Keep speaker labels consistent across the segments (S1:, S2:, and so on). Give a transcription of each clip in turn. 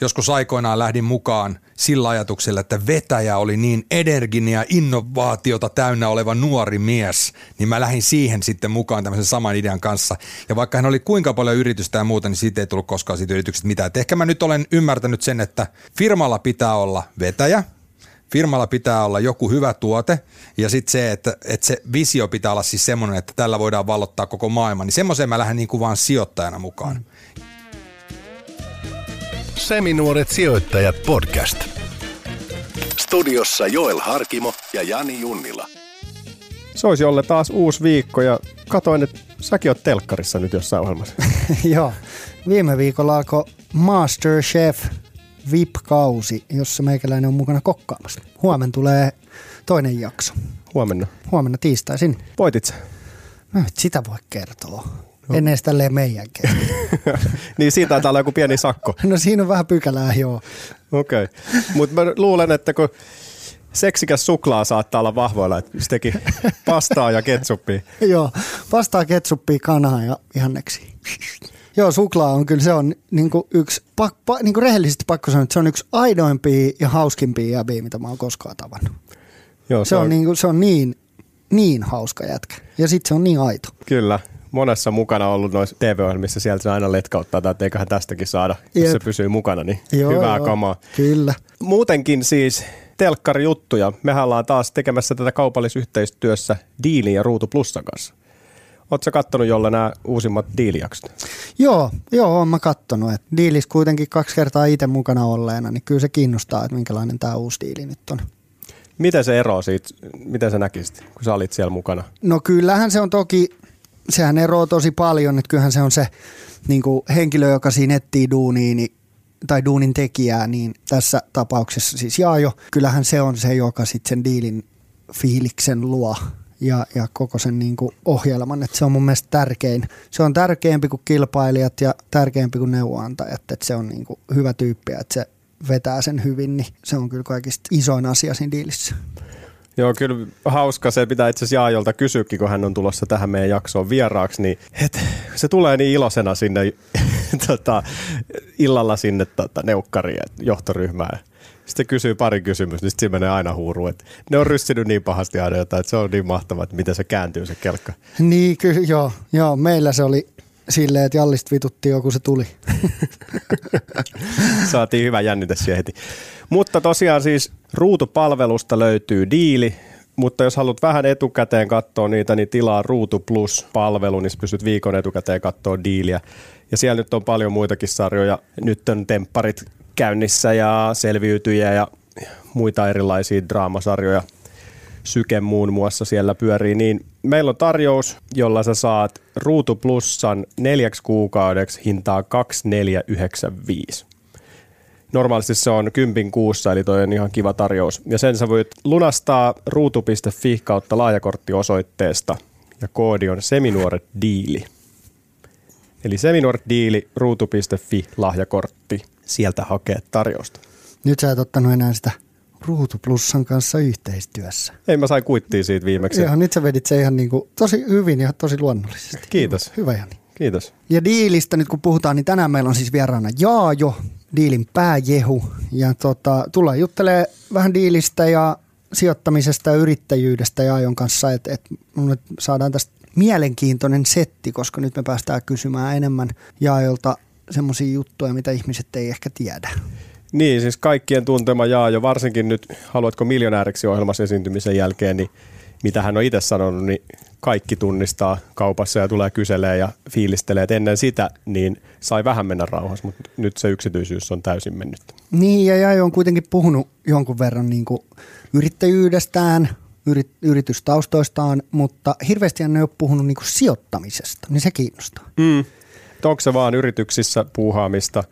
S1: Joskus aikoinaan lähdin mukaan sillä ajatuksella, että vetäjä oli niin energinen ja innovaatiota täynnä oleva nuori mies, niin mä lähdin siihen sitten mukaan tämmöisen saman idean kanssa. Ja vaikka hän oli kuinka paljon yritystä ja muuta, niin siitä ei tullut koskaan siitä yrityksestä mitään. Et ehkä mä nyt olen ymmärtänyt sen, että firmalla pitää olla vetäjä, firmalla pitää olla joku hyvä tuote ja sitten se, että, että se visio pitää olla siis semmoinen, että tällä voidaan vallottaa koko maailma, niin semmoiseen mä lähden niin kuin vaan sijoittajana mukaan. Mm.
S2: Seminuoret sijoittajat podcast. Studiossa Joel Harkimo ja Jani Junnila.
S3: Se olisi jolle taas uusi viikko ja katoin, että säkin oot telkkarissa nyt jossain ohjelmassa.
S4: Joo. Viime viikolla alkoi Masterchef VIP-kausi, jossa meikäläinen on mukana kokkaamassa. Huomenna tulee toinen jakso.
S3: Huomenna.
S4: Huomenna tiistaisin.
S3: Voitit sä?
S4: No, et sitä voi kertoa. En edes tälleen meidän
S3: niin siitä taitaa olla joku pieni sakko.
S4: No siinä on vähän pykälää, joo.
S3: Okei. Okay. Mutta mä luulen, että kun seksikäs suklaa saattaa olla vahvoilla, että se teki pastaa ja ketsuppia.
S4: joo, pastaa, ketsuppia, kanaa ja ihanneksi. Joo, suklaa on kyllä, se on niinku yksi, pak, pa, niinku rehellisesti pakko sanoa, että se on yksi aidoimpia ja hauskimpia jäbiä, mitä mä oon koskaan tavannut. Joo, se, se, on, on, niinku, se on niin, niin hauska jätkä. Ja sitten se on niin aito.
S3: Kyllä, monessa mukana ollut noissa TV-ohjelmissa, sieltä se aina letkauttaa, että eiköhän tästäkin saada, Jep. jos se pysyy mukana, niin joo, hyvää joo, kamaa.
S4: Kyllä.
S3: Muutenkin siis telkkarijuttuja. Mehän ollaan taas tekemässä tätä kaupallisyhteistyössä Diilin ja Ruutu Plussan kanssa. Oletko kattonut jolla nämä uusimmat diilijaksot?
S4: Joo, joo, olen mä kattonut. Et diilis kuitenkin kaksi kertaa itse mukana olleena, niin kyllä se kiinnostaa, että minkälainen tämä uusi diili nyt on.
S3: Miten se ero siitä, miten sä näkisit, kun sä olit siellä mukana?
S4: No kyllähän se on toki, sehän eroaa tosi paljon, että kyllähän se on se niin kuin henkilö, joka siinä etsii duunia, niin tai duunin tekijää, niin tässä tapauksessa siis Jaajo, kyllähän se on se, joka sitten sen diilin fiiliksen luo ja, ja koko sen niin kuin ohjelman. Et se on mun mielestä tärkein. Se on tärkeämpi kuin kilpailijat ja tärkeämpi kuin neuvonantajat. Et se on niin kuin hyvä tyyppi, että se vetää sen hyvin, niin se on kyllä kaikista isoin asia siinä diilissä.
S3: Joo, kyllä hauska. Se pitää itse asiassa Jaajolta kysyäkin, kun hän on tulossa tähän meidän jaksoon vieraaksi, niin et, se tulee niin iloisena sinne tota, illalla sinne tota, neukkariin johtoryhmään. Sitten kysyy pari kysymystä, niin sitten menee aina huuru. Että ne on ryssinyt niin pahasti aina jotain, että se on niin mahtavaa, että miten se kääntyy se kelkka.
S4: Niin, kyllä, joo, joo. Meillä se oli silleen, että Jallista vituttiin joku se tuli.
S3: Saatiin hyvä jännite siihen heti. Mutta tosiaan siis ruutupalvelusta löytyy diili, mutta jos haluat vähän etukäteen katsoa niitä, niin tilaa Ruutu Plus-palvelu, niin pystyt viikon etukäteen katsoa diiliä. Ja siellä nyt on paljon muitakin sarjoja. Nyt on tempparit käynnissä ja selviytyjä ja muita erilaisia draamasarjoja. Syke muun muassa siellä pyörii, niin meillä on tarjous, jolla sä saat Ruutu Plussan neljäksi kuukaudeksi hintaa 2495. Normaalisti se on kympin kuussa, eli toi on ihan kiva tarjous. Ja sen sä voit lunastaa ruutu.fi kautta laajakorttiosoitteesta ja koodi on seminuoret diili. Eli seminuoret diili, ruutu.fi, lahjakortti sieltä hakea tarjousta.
S4: Nyt sä et ottanut enää sitä Ruutu Plussan kanssa yhteistyössä.
S3: Ei, mä sain kuittia siitä viimeksi.
S4: Joo, nyt sä vedit se ihan niin kuin tosi hyvin ja tosi luonnollisesti.
S3: Kiitos.
S4: Hyvä Jani.
S3: Kiitos.
S4: Ja diilistä nyt kun puhutaan, niin tänään meillä on siis vieraana Jaajo, diilin pääjehu. Ja tota, tullaan juttelee vähän diilistä ja sijoittamisesta ja yrittäjyydestä Jaajon kanssa, että et, et saadaan tästä mielenkiintoinen setti, koska nyt me päästään kysymään enemmän Jaajolta semmoisia juttuja, mitä ihmiset ei ehkä tiedä.
S3: Niin, siis kaikkien tuntema Jaajo, varsinkin nyt Haluatko miljonääriksi ohjelmassa esiintymisen jälkeen, niin mitä hän on itse sanonut, niin kaikki tunnistaa kaupassa ja tulee kyselee ja fiilistelee. Et ennen sitä niin sai vähän mennä rauhassa, mutta nyt se yksityisyys on täysin mennyt.
S4: Niin, ja Jaajo on kuitenkin puhunut jonkun verran niin kuin yrittäjyydestään, yrit, yritystaustoistaan, mutta hirveästi hän ei ole puhunut niin kuin sijoittamisesta, niin se kiinnostaa.
S3: Mm onko se vaan yrityksissä puuhaamista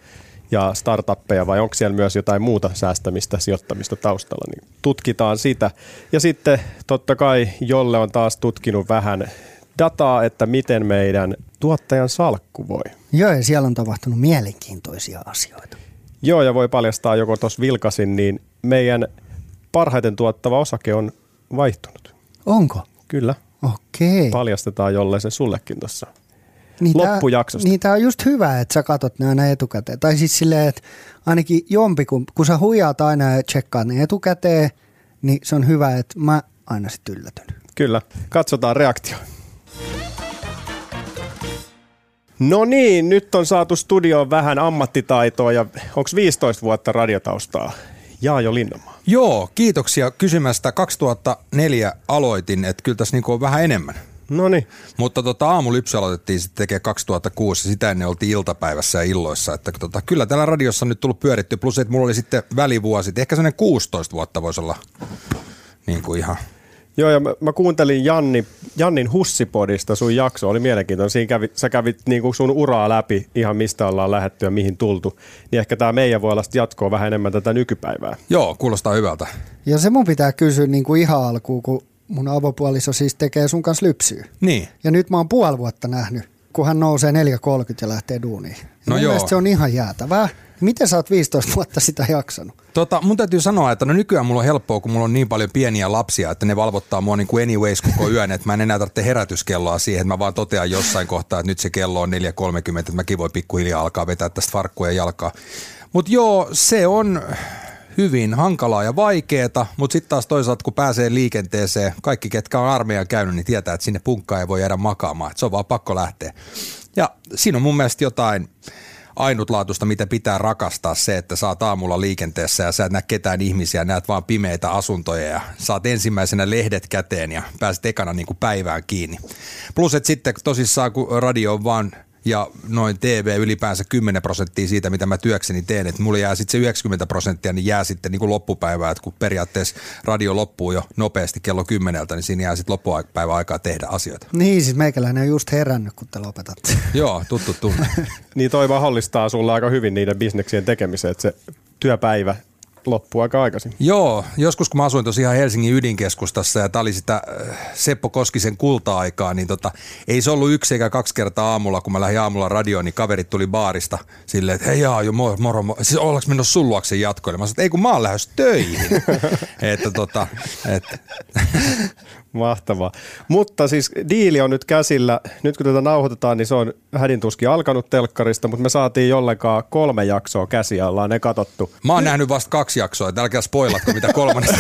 S3: ja startuppeja vai onko siellä myös jotain muuta säästämistä, sijoittamista taustalla, niin tutkitaan sitä. Ja sitten totta kai Jolle on taas tutkinut vähän dataa, että miten meidän tuottajan salkku voi.
S4: Joo, ja siellä on tapahtunut mielenkiintoisia asioita.
S3: Joo, ja voi paljastaa joko tuossa vilkasin, niin meidän parhaiten tuottava osake on vaihtunut.
S4: Onko?
S3: Kyllä,
S4: Okei.
S3: paljastetaan jolle se sullekin tuossa.
S4: Niin tää-
S3: loppujaksosta.
S4: Niin tämä on just hyvä, että sä katot ne aina etukäteen. Tai siis silleen, että ainakin jompi, kun, kun sä huijaat aina ja tsekkaat ne etukäteen, niin se on hyvä, että mä aina sitten yllätyn.
S3: Kyllä, katsotaan reaktio. No niin, nyt on saatu studioon vähän ammattitaitoa ja onko 15 vuotta radiotaustaa? Jaajo Linnamaa.
S1: Joo, kiitoksia kysymästä. 2004 aloitin, että kyllä tässä niinku on vähän enemmän.
S3: No niin,
S1: Mutta tota, aamulypsy aloitettiin sitten tekemään 2006 ja sitä ennen oltiin iltapäivässä ja illoissa. Että tota, kyllä täällä radiossa on nyt tullut pyöritty, plus että mulla oli sitten välivuosit, ehkä sellainen 16 vuotta voisi olla niin kuin ihan.
S3: Joo, ja mä, mä kuuntelin Janni, Jannin Hussipodista sun jakso, oli mielenkiintoinen. Siinä kävi, sä kävit niin kuin sun uraa läpi ihan mistä ollaan lähetty ja mihin tultu. Niin ehkä tämä meidän voi olla jatkoa vähän enemmän tätä nykypäivää.
S1: Joo, kuulostaa hyvältä.
S4: Ja se mun pitää kysyä niin kuin ihan alkuun, kun mun avopuoliso siis tekee sun kanssa lypsyä.
S1: Niin.
S4: Ja nyt mä oon puoli vuotta nähnyt, kun hän nousee 4.30 ja lähtee duuniin. Ja
S1: No
S4: mun
S1: joo.
S4: se on ihan jäätävää. Miten sä oot 15 vuotta sitä jaksanut?
S1: Tota, mun täytyy sanoa, että no nykyään mulla on helppoa, kun mulla on niin paljon pieniä lapsia, että ne valvottaa mua niin kuin anyways koko yön, että mä en enää tarvitse herätyskelloa siihen, että mä vaan totean jossain kohtaa, että nyt se kello on 4.30, että mäkin voi pikkuhiljaa alkaa vetää tästä farkkuja jalkaa. Mutta joo, se on hyvin hankalaa ja vaikeeta, mutta sitten taas toisaalta kun pääsee liikenteeseen, kaikki ketkä on armeijan käynyt, niin tietää, että sinne punkkaan ei voi jäädä makaamaan, että se on vaan pakko lähteä. Ja siinä on mun mielestä jotain ainutlaatuista, mitä pitää rakastaa se, että saat aamulla liikenteessä ja sä et näe ketään ihmisiä, näet vaan pimeitä asuntoja ja saat ensimmäisenä lehdet käteen ja pääset ekana niin kuin päivään kiinni. Plus, että sitten tosissaan kun radio on vaan ja noin TV ylipäänsä 10 prosenttia siitä, mitä mä työkseni teen, että mulla jää sitten se 90 prosenttia, niin jää sitten niin kuin loppupäivää, että kun periaatteessa radio loppuu jo nopeasti kello kymmeneltä, niin siinä jää sitten loppupäivän aikaa tehdä asioita.
S4: Niin, siis meikäläinen on just herännyt, kun te lopetatte.
S1: Joo, tuttu tunne.
S3: Niin toi mahdollistaa sulle aika hyvin niiden bisneksien tekemiseen, että se työpäivä loppuu aika aikaisin.
S1: Joo, joskus kun mä asuin tosiaan Helsingin ydinkeskustassa ja tämä oli sitä äh, Seppo Koskisen kulta-aikaa, niin tota, ei se ollut yksi eikä kaksi kertaa aamulla, kun mä lähdin aamulla radioon, niin kaverit tuli baarista silleen, että hei jaa, jo moro, moro, moro. siis ollaanko mennyt sun luokse jatkoille? Mä sanoin, että ei kun mä oon lähdössä töihin. että tota, et,
S3: Mahtavaa. Mutta siis diili on nyt käsillä. Nyt kun tätä nauhoitetaan, niin se on hädintuskin alkanut telkkarista, mutta me saatiin jollenkaan kolme jaksoa käsiä, ollaan ne katottu.
S1: Mä oon nähnyt vasta kaksi jaksoa, että älkää spoilatko mitä kolmannesta.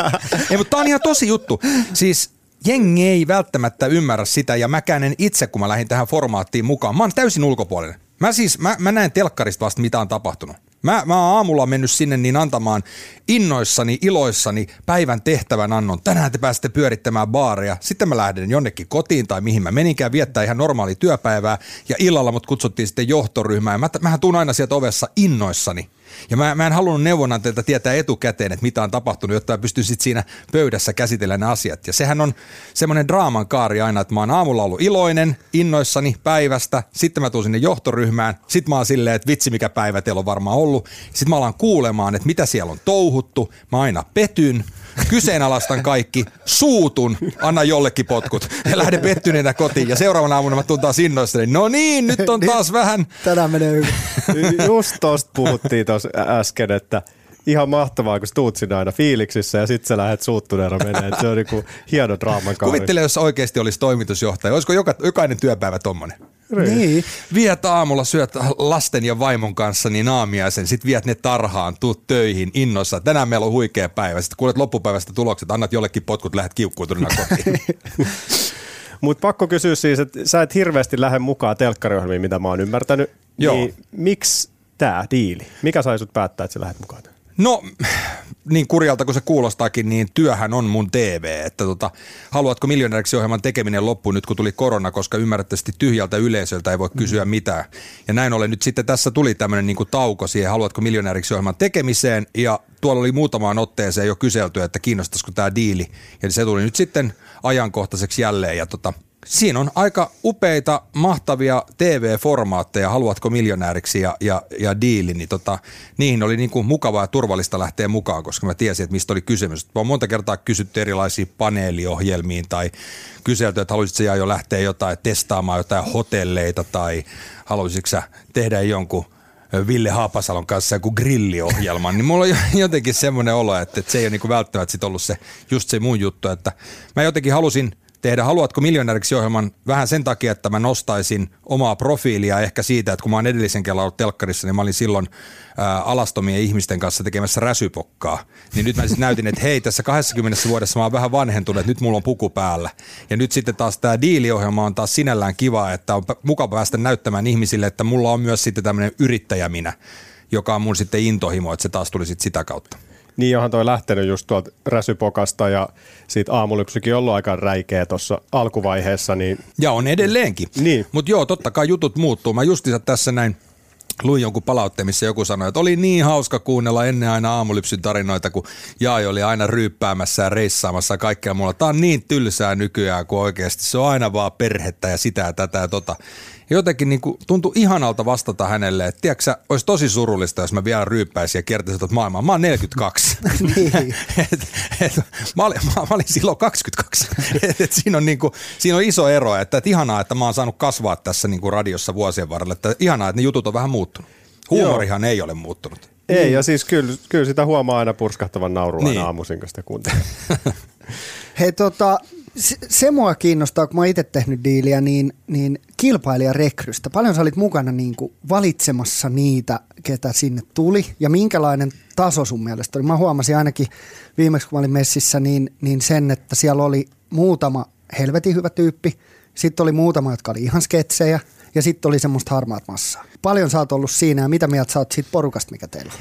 S1: ei, mutta tää on ihan tosi juttu. Siis jengi ei välttämättä ymmärrä sitä ja mäkään en itse, kun mä lähdin tähän formaattiin mukaan. Mä oon täysin ulkopuolinen. Mä siis, mä, mä näen telkkarista vasta mitä on tapahtunut. Mä, mä oon aamulla mennyt sinne niin antamaan innoissani, iloissani päivän tehtävän annon. Tänään te pääsette pyörittämään baaria. Sitten mä lähden jonnekin kotiin tai mihin mä meninkään viettää ihan normaali työpäivää. Ja illalla mut kutsuttiin sitten johtoryhmään. Mä, mähän tuun aina sieltä ovessa innoissani. Ja mä, mä en halunnut neuvonantajilta tietää etukäteen, että mitä on tapahtunut, jotta pystyn sitten siinä pöydässä käsitellä ne asiat. Ja sehän on semmoinen draaman kaari aina, että mä oon aamulla ollut iloinen, innoissani päivästä, sitten mä tuun sinne johtoryhmään, sitten mä oon silleen, että vitsi mikä päivä teillä on varmaan ollut. Sitten mä alan kuulemaan, että mitä siellä on touhuttu, mä aina petyn, kyseenalaistan kaikki, suutun, anna jollekin potkut. Ja lähden pettyneenä kotiin. Ja seuraavana aamuna mä tuun taas innoissani, no niin, nyt on taas vähän.
S4: Tänään menee hyvin.
S3: Just tosta puhuttiin tuossa äsken, että ihan mahtavaa, kun tuut sinne aina fiiliksissä ja sit sä lähdet suuttuneena menee. Se on niinku hieno draaman kaari.
S1: Kuvittele, jos oikeasti olisi toimitusjohtaja. Olisiko joka, jokainen työpäivä tommonen?
S4: niin.
S1: Viet aamulla, syöt lasten ja vaimon kanssa niin aamiaisen, sit viet ne tarhaan, tuut töihin innossa. Tänään meillä on huikea päivä. Sitten kuulet loppupäivästä tulokset, annat jollekin potkut, lähdet kiukkuutuneena kotiin.
S3: Mutta pakko kysyä siis, että sä et hirveästi lähde mukaan telkkariohjelmiin, mitä mä oon ymmärtänyt.
S1: Joo.
S3: Niin miksi tämä diili? Mikä sai sut päättää, että sä lähdet mukaan?
S1: No, niin kurjalta kuin se kuulostaakin, niin työhän on mun TV. Että tota, haluatko miljonääriksi ohjelman tekeminen loppuun nyt, kun tuli korona, koska ymmärrettävästi tyhjältä yleisöltä ei voi kysyä mitään. Ja näin ollen nyt sitten tässä tuli tämmöinen niin tauko siihen, haluatko miljonääriksi ohjelman tekemiseen. Ja tuolla oli muutamaan otteeseen jo kyselty, että kiinnostaisiko tämä diili. Ja se tuli nyt sitten ajankohtaiseksi jälleen. Ja tota, Siinä on aika upeita, mahtavia TV-formaatteja, haluatko miljonääriksi ja, ja, ja diili, niin tota, niihin oli niin kuin mukavaa ja turvallista lähteä mukaan, koska mä tiesin, että mistä oli kysymys. Mä oon monta kertaa kysytty erilaisiin paneeliohjelmiin tai kyselty, että haluaisitko jo lähteä jotain testaamaan jotain hotelleita tai haluaisitko sä tehdä jonkun Ville Haapasalon kanssa joku grilliohjelma, niin mulla on jotenkin semmoinen olo, että, että se ei ole niin välttämättä sit ollut se, just se mun juttu, että mä jotenkin halusin tehdä Haluatko miljonääriksi ohjelman vähän sen takia, että mä nostaisin omaa profiilia ehkä siitä, että kun mä oon edellisen kerran ollut telkkarissa, niin mä olin silloin ää, alastomien ihmisten kanssa tekemässä räsypokkaa. Niin nyt mä siis näytin, että hei, tässä 20 vuodessa mä oon vähän vanhentunut, että nyt mulla on puku päällä. Ja nyt sitten taas tämä diiliohjelma on taas sinällään kiva, että on mukava päästä näyttämään ihmisille, että mulla on myös sitten tämmöinen yrittäjä minä, joka on mun sitten intohimo, että se taas tuli sitten sitä kautta.
S3: Niin onhan toi lähtenyt just tuolta räsypokasta ja siitä aamulypsykin ollut aika räikeä tuossa alkuvaiheessa. Niin...
S1: Ja on edelleenkin.
S3: Niin.
S1: Mutta joo, totta kai jutut muuttuu. Mä justiinsa tässä näin luin jonkun palautteen, missä joku sanoi, että oli niin hauska kuunnella ennen aina aamulypsyn tarinoita, kun Jaai oli aina ryyppäämässä ja reissaamassa kaikkea muulla. Tämä on niin tylsää nykyään, kun oikeasti se on aina vaan perhettä ja sitä ja tätä ja tota jotenkin niin kuin tuntui ihanalta vastata hänelle, että tiedätkö olisi tosi surullista, jos mä vielä ryyppäisin ja kertaisin tuota maailmaa. Mä oon 42. niin. et, et, mä, olin, mä, mä, olin silloin 22. et, et siinä, on niin kuin, siinä on iso ero, että, että ihanaa, että mä oon saanut kasvaa tässä niin kuin radiossa vuosien varrella. Että ihanaa, että ne jutut on vähän muuttunut. Huumorihan Joo. ei ole muuttunut.
S3: Ei, niin. ja siis kyllä, kyllä sitä huomaa aina purskahtavan naurua niin. aamuisin, kun sitä kuuntelee.
S4: Hei tota, se, mua kiinnostaa, kun mä itse tehnyt diiliä, niin, niin kilpailijarekrystä. Paljon sä olit mukana niin kuin valitsemassa niitä, ketä sinne tuli ja minkälainen taso sun mielestä oli? Mä huomasin ainakin viimeksi, kun mä olin messissä, niin, niin sen, että siellä oli muutama helvetin hyvä tyyppi, sitten oli muutama, jotka oli ihan sketsejä ja sitten oli semmoista harmaat massaa. Paljon sä oot ollut siinä ja mitä mieltä sä oot siitä porukasta, mikä teillä on?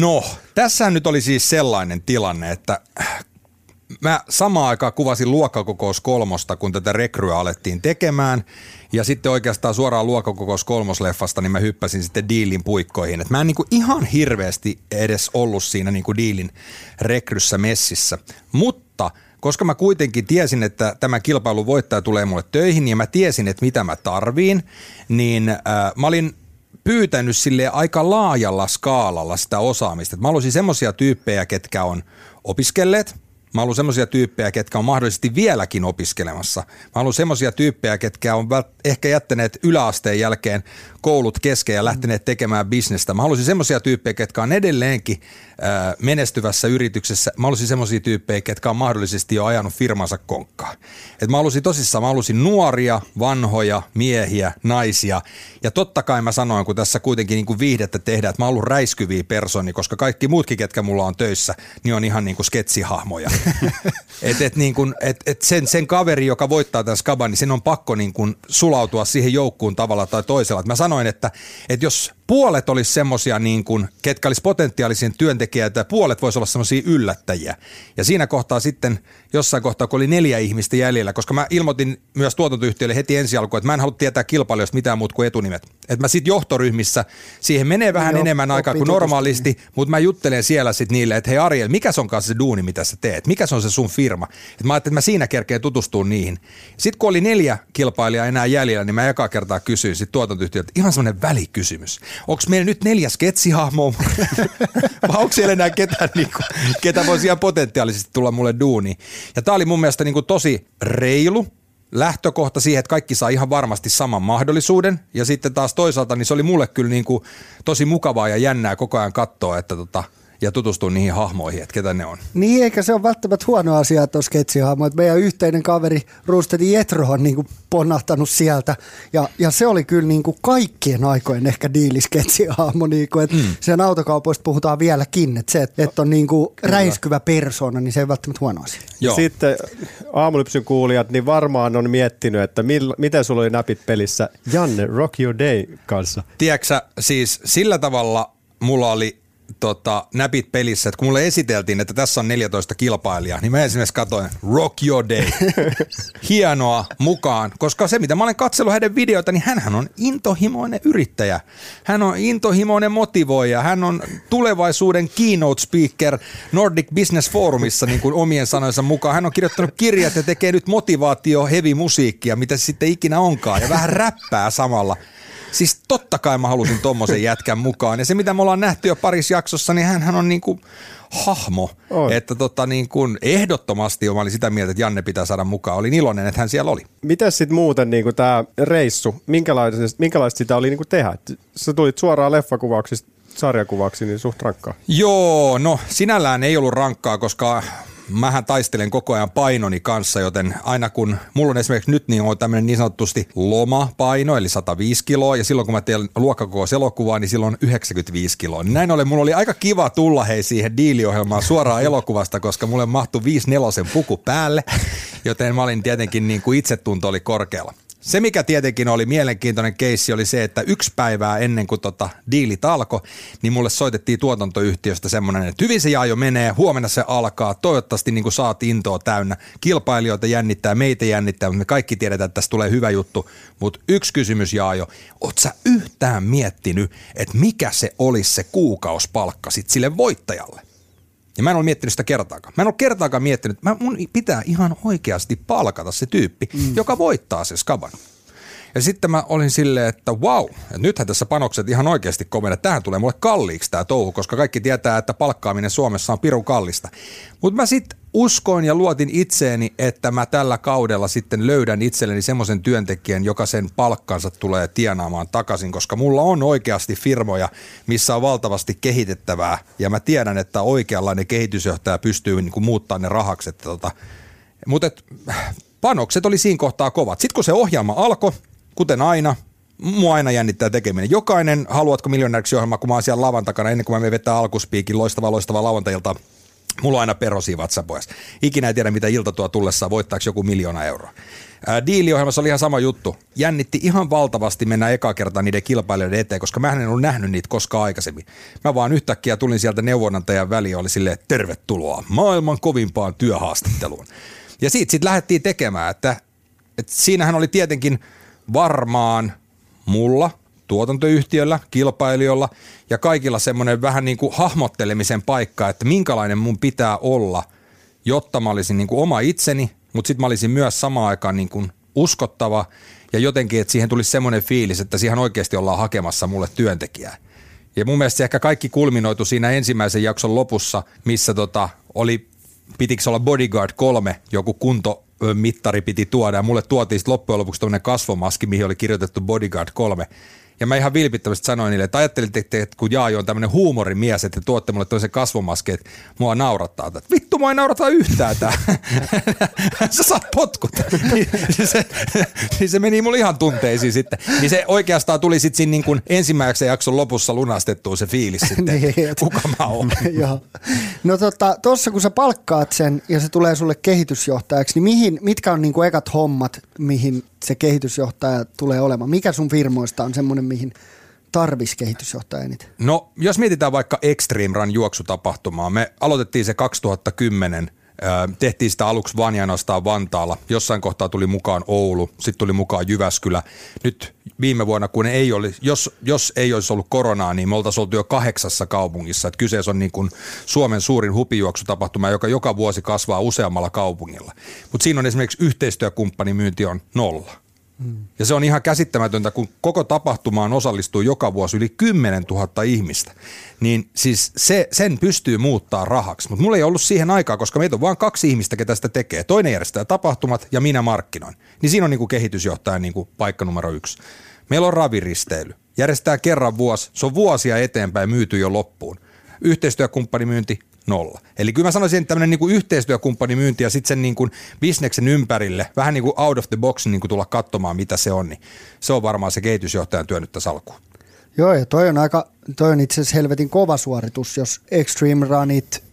S1: No, tässä nyt oli siis sellainen tilanne, että mä samaan aikaan kuvasin luokkakokous kolmosta, kun tätä rekryä alettiin tekemään. Ja sitten oikeastaan suoraan luokkakokous kolmosleffasta, niin mä hyppäsin sitten diilin puikkoihin. Et mä en niinku ihan hirveästi edes ollut siinä niinku diilin rekryssä messissä. Mutta koska mä kuitenkin tiesin, että tämä kilpailun voittaja tulee mulle töihin ja mä tiesin, että mitä mä tarviin, niin äh, mä olin pyytänyt sille aika laajalla skaalalla sitä osaamista. Et mä haluaisin semmoisia tyyppejä, ketkä on opiskelleet – Mä haluan semmoisia tyyppejä, ketkä on mahdollisesti vieläkin opiskelemassa. Mä haluan semmoisia tyyppejä, ketkä on ehkä jättäneet yläasteen jälkeen koulut kesken ja lähteneet tekemään bisnestä. Mä haluaisin semmoisia tyyppejä, ketkä on edelleenkin menestyvässä yrityksessä. Mä haluaisin semmoisia tyyppejä, ketkä on mahdollisesti jo ajanut firmansa konkkaan. Et mä haluaisin tosissaan, mä haluaisin nuoria, vanhoja, miehiä, naisia. Ja totta kai mä sanoin, kun tässä kuitenkin niin kuin viihdettä tehdään, että mä oon ollut räiskyviä personi, koska kaikki muutkin, ketkä mulla on töissä, niin on ihan niin kuin sketsihahmoja. et, et niin kuin, et, et sen, sen kaveri, joka voittaa tämän skaban, niin sen on pakko niin kuin sulautua siihen joukkuun tavalla tai toisella. Et mä sanoin, että, että jos puolet olisi semmoisia, niin kuin, ketkä olisi potentiaalisia työntekijöitä ja puolet voisi olla semmoisia yllättäjiä. Ja siinä kohtaa sitten jossain kohtaa, kun oli neljä ihmistä jäljellä, koska mä ilmoitin myös tuotantoyhtiölle heti ensi alkuun, että mä en halua tietää kilpailijoista mitään muuta kuin etunimet. Että mä sitten johtoryhmissä, siihen menee vähän Joo, enemmän aikaa kuin normaalisti, mutta mä juttelen siellä sitten niille, että hei Ariel, mikä on kanssa se duuni, mitä sä teet? Mikä se on se sun firma? Et mä ajattelin, että mä siinä kerkeen tutustua niihin. Sitten kun oli neljä kilpailijaa enää jäljellä, niin mä eka kertaa kysyin sitten tuotantoyhtiöltä ihan semmoinen välikysymys onko meillä nyt neljä sketsihahmoa, vai onko siellä enää ketään, niin kuin, ketä voisi ihan potentiaalisesti tulla mulle duuni. Ja tämä oli mun mielestä niin kuin tosi reilu, lähtökohta siihen, että kaikki saa ihan varmasti saman mahdollisuuden. Ja sitten taas toisaalta, niin se oli mulle kyllä niin kuin tosi mukavaa ja jännää koko ajan katsoa, että tota, ja tutustua niihin hahmoihin, että ketä ne on.
S4: Niin, eikä se ole välttämättä huono asia, että on sketsihahmo. Että meidän yhteinen kaveri Roostedi Jetro on niin kuin ponnahtanut sieltä. Ja, ja se oli kyllä niin kuin kaikkien aikojen ehkä diilisketsihahmo. Niin kuin, että mm. Sen autokaupoista puhutaan vieläkin. Että se, että on niin kuin räiskyvä persona, niin se ei välttämättä huono asia.
S3: Joo. Sitten aamulypsyn kuulijat, niin varmaan on miettinyt, että mil, miten sulla oli näpit pelissä Janne Rock Your Day kanssa.
S1: Tiedätkö siis sillä tavalla mulla oli tota, näpit pelissä, että kun mulle esiteltiin, että tässä on 14 kilpailijaa, niin mä esimerkiksi katsoin Rock Your Day. Hienoa mukaan, koska se mitä mä olen katsellut hänen videoita, niin hän on intohimoinen yrittäjä. Hän on intohimoinen motivoija. Hän on tulevaisuuden keynote speaker Nordic Business Forumissa niin kuin omien sanojensa mukaan. Hän on kirjoittanut kirjat ja tekee nyt motivaatio heavy musiikkia, mitä se sitten ikinä onkaan, ja vähän räppää samalla. Siis totta kai mä halusin tommosen jätkän mukaan. Ja se mitä me ollaan nähty jo parissa jaksossa, niin hän on niinku hahmo. On. Että tota niin kuin ehdottomasti mä olin sitä mieltä, että Janne pitää saada mukaan. Olin iloinen, että hän siellä oli.
S3: Mitäs sitten muuten niin tämä reissu, minkälaista, minkälaista sitä oli niin kuin tehdä? Sä tulit suoraan leffakuvauksista sarjakuvaksi, niin suht rankkaa.
S1: Joo, no sinällään ei ollut rankkaa, koska mähän taistelen koko ajan painoni kanssa, joten aina kun mulla on esimerkiksi nyt niin on tämmöinen niin sanotusti lomapaino, eli 105 kiloa, ja silloin kun mä teen luokkakoko elokuvaa, niin silloin 95 kiloa. Niin näin ollen mulla oli aika kiva tulla hei siihen diiliohjelmaan suoraan elokuvasta, koska mulle mahtui 5 nelosen puku päälle, joten mä olin tietenkin niin kuin itsetunto oli korkealla. Se, mikä tietenkin oli mielenkiintoinen keissi, oli se, että yksi päivää ennen kuin tota diilit alkoi, niin mulle soitettiin tuotantoyhtiöstä semmoinen, että hyvin se jo menee, huomenna se alkaa, toivottavasti niin kuin saat intoa täynnä. Kilpailijoita jännittää, meitä jännittää, mutta me kaikki tiedetään, että tästä tulee hyvä juttu. Mutta yksi kysymys Jaajo, oot sä yhtään miettinyt, että mikä se olisi se kuukausipalkka sit sille voittajalle? Ja mä en ole miettinyt sitä kertaakaan. Mä en ole kertaakaan miettinyt, että mun pitää ihan oikeasti palkata se tyyppi, mm. joka voittaa se skaban. Ja sitten mä olin silleen, että wow, että nythän tässä panokset ihan oikeasti komenee. Tähän tulee mulle kalliiksi tämä touhu, koska kaikki tietää, että palkkaaminen Suomessa on pirun kallista. Mutta mä sitten uskoin ja luotin itseeni, että mä tällä kaudella sitten löydän itselleni semmoisen työntekijän, joka sen palkkansa tulee tienaamaan takaisin, koska mulla on oikeasti firmoja, missä on valtavasti kehitettävää ja mä tiedän, että oikeanlainen kehitysjohtaja pystyy niin kuin muuttaa ne rahaksi. Tota, mutta panokset oli siinä kohtaa kovat. Sitten kun se ohjelma alkoi, kuten aina, mua aina jännittää tekeminen. Jokainen Haluatko miljonääriksi ohjelma, kun mä oon siellä lavan takana ennen kuin mä menen vetää alkuspiikin loistava loistava lauantailta Mulla on aina perosi vatsapojas. Ikinä ei tiedä, mitä ilta tuo tullessa, voittaako joku miljoona euroa. Diiliohjelmassa oli ihan sama juttu. Jännitti ihan valtavasti mennä eka kertaa niiden kilpailijoiden eteen, koska mä en ollut nähnyt niitä koskaan aikaisemmin. Mä vaan yhtäkkiä tulin sieltä neuvonantajan väliin oli silleen, tervetuloa maailman kovimpaan työhaastatteluun. Ja siitä sitten lähdettiin tekemään, että, että siinähän oli tietenkin varmaan mulla – tuotantoyhtiöllä, kilpailijoilla ja kaikilla semmoinen vähän niin kuin hahmottelemisen paikka, että minkälainen mun pitää olla, jotta mä olisin niin kuin oma itseni, mutta sitten mä olisin myös samaan aikaan niin kuin uskottava ja jotenkin, että siihen tulisi semmoinen fiilis, että siihen oikeasti ollaan hakemassa mulle työntekijää. Ja mun mielestä se ehkä kaikki kulminoitu siinä ensimmäisen jakson lopussa, missä tota, oli, pitikö olla Bodyguard 3, joku kunto mittari piti tuoda ja mulle tuotiin loppujen lopuksi tämmöinen kasvomaski, mihin oli kirjoitettu Bodyguard 3. Ja mä ihan vilpittömästi sanoin niille, että ajattelitte, että kun Jaajo on tämmöinen huumorimies, että tuotte mulle toisen kasvomaski, että mua naurattaa. Että vittu, mua ei naurata yhtään tää. Sä saat potkut. niin, se, niin se meni mulle ihan tunteisiin sitten. Niin se oikeastaan tuli sitten siinä niin kuin ensimmäisen jakson lopussa lunastettua se fiilis sitten, niin, kuka mä oon.
S4: Joo. No tota, tossa kun sä palkkaat sen ja se tulee sulle kehitysjohtajaksi, niin mihin, mitkä on niin kuin ekat hommat, mihin se kehitysjohtaja tulee olemaan? Mikä sun firmoista on semmoinen, mihin tarvis kehitysjohtaja eniten?
S1: No, jos mietitään vaikka Extreme Run juoksutapahtumaa, me aloitettiin se 2010 tehtiin sitä aluksi vain ja Vantaalla. Jossain kohtaa tuli mukaan Oulu, sitten tuli mukaan Jyväskylä. Nyt viime vuonna, kun ei oli, jos, jos ei olisi ollut koronaa, niin me oltaisiin oltu jo kahdeksassa kaupungissa. Et kyseessä on niin kuin Suomen suurin hupijuoksutapahtuma, joka joka vuosi kasvaa useammalla kaupungilla. Mutta siinä on esimerkiksi yhteistyökumppanimyynti on nolla. Mm. Ja se on ihan käsittämätöntä, kun koko tapahtumaan osallistuu joka vuosi yli 10 000 ihmistä. Niin siis se, sen pystyy muuttaa rahaksi. Mutta mulla ei ollut siihen aikaa, koska meitä on vain kaksi ihmistä, ketä sitä tekee. Toinen järjestää tapahtumat ja minä markkinoin. Niin siinä on niin kuin kehitysjohtajan niin kuin paikka numero yksi. Meillä on raviristeily. Järjestää kerran vuosi. Se on vuosia eteenpäin myyty jo loppuun. Yhteistyökumppanimyynti, nolla. Eli kyllä mä sanoisin, että tämmöinen niin yhteistyökumppanimyynti ja sitten sen niin kuin bisneksen ympärille, vähän niin kuin out of the box niin kuin tulla katsomaan, mitä se on, niin se on varmaan se kehitysjohtajan työ nyt tässä alkuun.
S4: Joo, ja toi on aika, toi on itse asiassa helvetin kova suoritus, jos Extreme Runit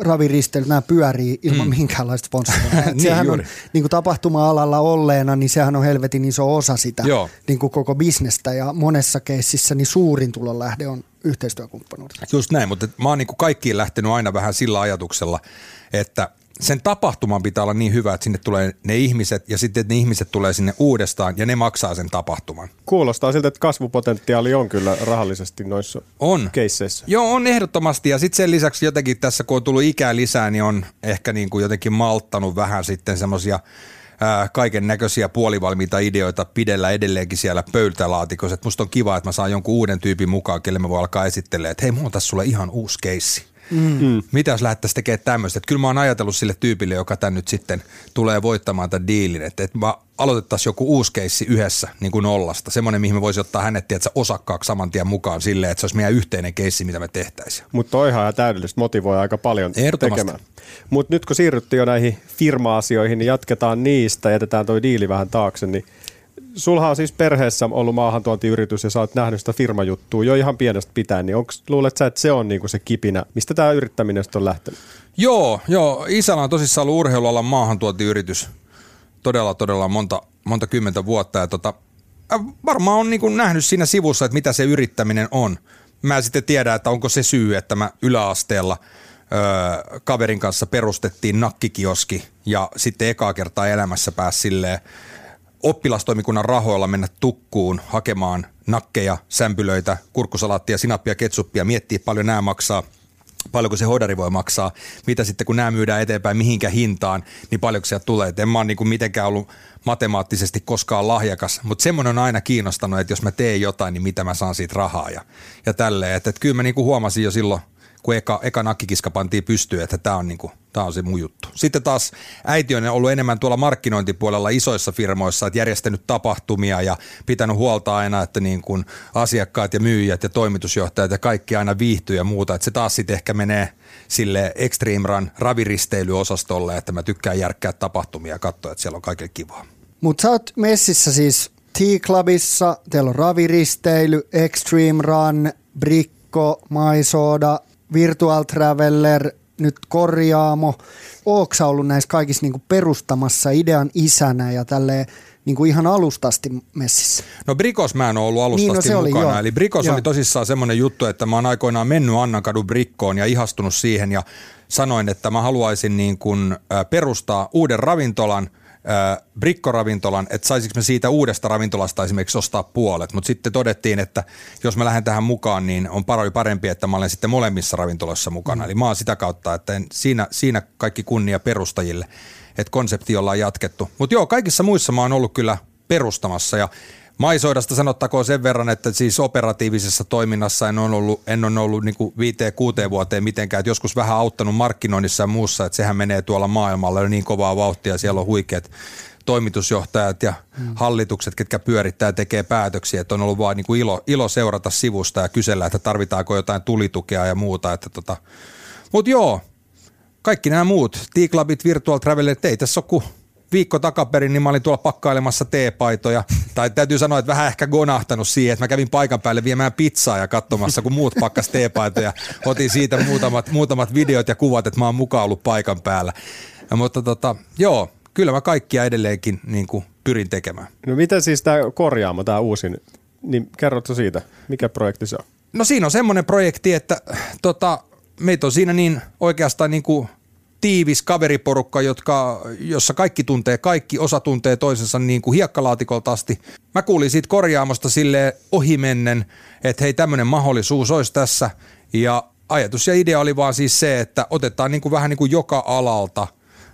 S4: raviristelyt, nämä pyörii ilman mm. minkäänlaista sponsoria.
S1: Niin,
S4: sehän
S1: juuri.
S4: on niin kuin tapahtuma-alalla olleena, niin sehän on helvetin iso osa sitä
S1: Joo.
S4: niin kuin koko bisnestä ja monessa keississä niin suurin tulonlähde on yhteistyökumppanuudet.
S1: Just näin, mutta mä oon niin kaikkiin lähtenyt aina vähän sillä ajatuksella, että sen tapahtuman pitää olla niin hyvä, että sinne tulee ne ihmiset ja sitten että ne ihmiset tulee sinne uudestaan ja ne maksaa sen tapahtuman.
S3: Kuulostaa siltä, että kasvupotentiaali on kyllä rahallisesti noissa
S1: On.
S3: keisseissä.
S1: Joo, on ehdottomasti. Ja sitten sen lisäksi jotenkin tässä, kun on tullut ikää lisää, niin on ehkä niin kuin jotenkin malttanut vähän sitten semmoisia kaiken näköisiä puolivalmiita ideoita pidellä edelleenkin siellä pöytälaatikossa. Et musta on kiva, että mä saan jonkun uuden tyypin mukaan, kelle mä voin alkaa esittelemään, että hei, mulla on tässä sulle ihan uusi keissi. Mm. Mitä jos lähdettäisiin tekemään tämmöistä? Kyllä mä oon ajatellut sille tyypille, joka tän nyt sitten tulee voittamaan tämän diilin, että, että mä aloitettaisiin joku uusi keissi yhdessä niin kuin nollasta. Semmoinen, mihin me voisi ottaa hänet tiedätkö, osakkaaksi saman tien mukaan silleen, että se olisi meidän yhteinen keissi, mitä me tehtäisiin.
S3: Mutta toihan ihan täydellistä motivoi aika paljon tekemään. Mutta nyt kun siirryttiin jo näihin firma-asioihin, niin jatketaan niistä, jätetään toi diili vähän taakse, niin Sulha on siis perheessä ollut maahantuontiyritys ja sä oot nähnyt sitä firmajuttua jo ihan pienestä pitäen, niin onko luulet sä, että se on niinku se kipinä? Mistä tämä yrittäminen on lähtenyt?
S1: Joo, joo. Isällä on tosissaan ollut urheilualan maahantuontiyritys todella, todella monta, monta kymmentä vuotta. Ja tota, varmaan on niin kuin nähnyt siinä sivussa, että mitä se yrittäminen on. Mä en sitten tiedä, että onko se syy, että mä yläasteella öö, kaverin kanssa perustettiin nakkikioski ja sitten ekaa kertaa elämässä pääsi silleen oppilastoimikunnan rahoilla mennä tukkuun hakemaan nakkeja, sämpylöitä, kurkkusalaattia, sinappia, ketsuppia, miettiä paljon nämä maksaa – paljonko se hodari voi maksaa, mitä sitten kun nämä myydään eteenpäin, mihinkä hintaan, niin paljonko sieltä tulee. Et en mä ole niin mitenkään ollut matemaattisesti koskaan lahjakas, mutta semmoinen on aina kiinnostanut, että jos mä teen jotain, niin mitä mä saan siitä rahaa ja, ja tälleen. Että et kyllä mä niin kuin huomasin jo silloin, kun eka, eka nakkikiska pantiin pystyyn, että tämä on, niinku, tää on se mun juttu. Sitten taas äiti on ollut enemmän tuolla markkinointipuolella isoissa firmoissa, että järjestänyt tapahtumia ja pitänyt huolta aina, että niin kuin asiakkaat ja myyjät ja toimitusjohtajat ja kaikki aina viihtyy ja muuta. Että se taas sitten ehkä menee sille Extreme Run raviristeilyOsastolle, että mä tykkään järkkää tapahtumia ja katsoa, että siellä on kaikille kivaa.
S4: Mutta sä oot messissä siis T-Clubissa, teillä on raviristely, Extreme Run, Brikko, Maisoda, Virtual Traveller, nyt korjaamo. Ootko sä ollut näissä kaikissa niinku perustamassa idean isänä ja tälleen niinku ihan alustasti messissä?
S1: No Brikos mä en ole ollut alustasti
S4: Niin, no se oli,
S1: mukana.
S4: joo.
S1: Eli Brikos
S4: Joo.
S1: oli tosissaan semmoinen juttu, että mä oon aikoinaan mennyt Annankadun Brikkoon ja ihastunut siihen ja sanoin, että mä haluaisin niin kuin, perustaa uuden ravintolan, äh, Brikkoravintolan, että saisinko me siitä uudesta ravintolasta esimerkiksi ostaa puolet, mutta sitten todettiin, että jos mä lähden tähän mukaan, niin on paljon parempi, että mä olen sitten molemmissa ravintoloissa mukana. Mm. Eli mä oon sitä kautta, että en, siinä, siinä kaikki kunnia perustajille, että konsepti ollaan jatkettu. Mutta joo, kaikissa muissa mä oon ollut kyllä perustamassa ja Maisoidasta sanottakoon sen verran, että siis operatiivisessa toiminnassa en ole ollut, en ole ollut niin viiteen, kuuteen vuoteen mitenkään, että joskus vähän auttanut markkinoinnissa ja muussa, että sehän menee tuolla maailmalla niin kovaa vauhtia, siellä on huikeat toimitusjohtajat ja mm. hallitukset, ketkä pyörittää ja tekee päätöksiä, että on ollut vaan niin kuin ilo, ilo seurata sivusta ja kysellä, että tarvitaanko jotain tulitukea ja muuta. Että tota. Mutta joo, kaikki nämä muut, T-Clubit, Virtual Travelet, ei tässä ole kuin viikko takaperin, niin mä olin tuolla pakkailemassa teepaitoja. Tai täytyy sanoa, että vähän ehkä gonahtanut siihen, että mä kävin paikan päälle viemään pizzaa ja katsomassa, kun muut pakkas teepaitoja. Otin siitä muutamat, muutamat videot ja kuvat, että mä oon mukaan ollut paikan päällä. Ja, mutta tota, joo, kyllä mä kaikkia edelleenkin niin kuin pyrin tekemään.
S3: No miten siis tämä korjaamo, tämä uusin, niin kerrotko siitä, mikä projekti se on?
S1: No siinä on semmoinen projekti, että tota, meitä on siinä niin oikeastaan niin kuin tiivis kaveriporukka, jotka, jossa kaikki tuntee kaikki, osa tuntee toisensa niin kuin hiekkalaatikolta asti. Mä kuulin siitä korjaamosta sille ohimennen, että hei tämmöinen mahdollisuus olisi tässä ja ajatus ja idea oli vaan siis se, että otetaan niin kuin vähän niin kuin joka alalta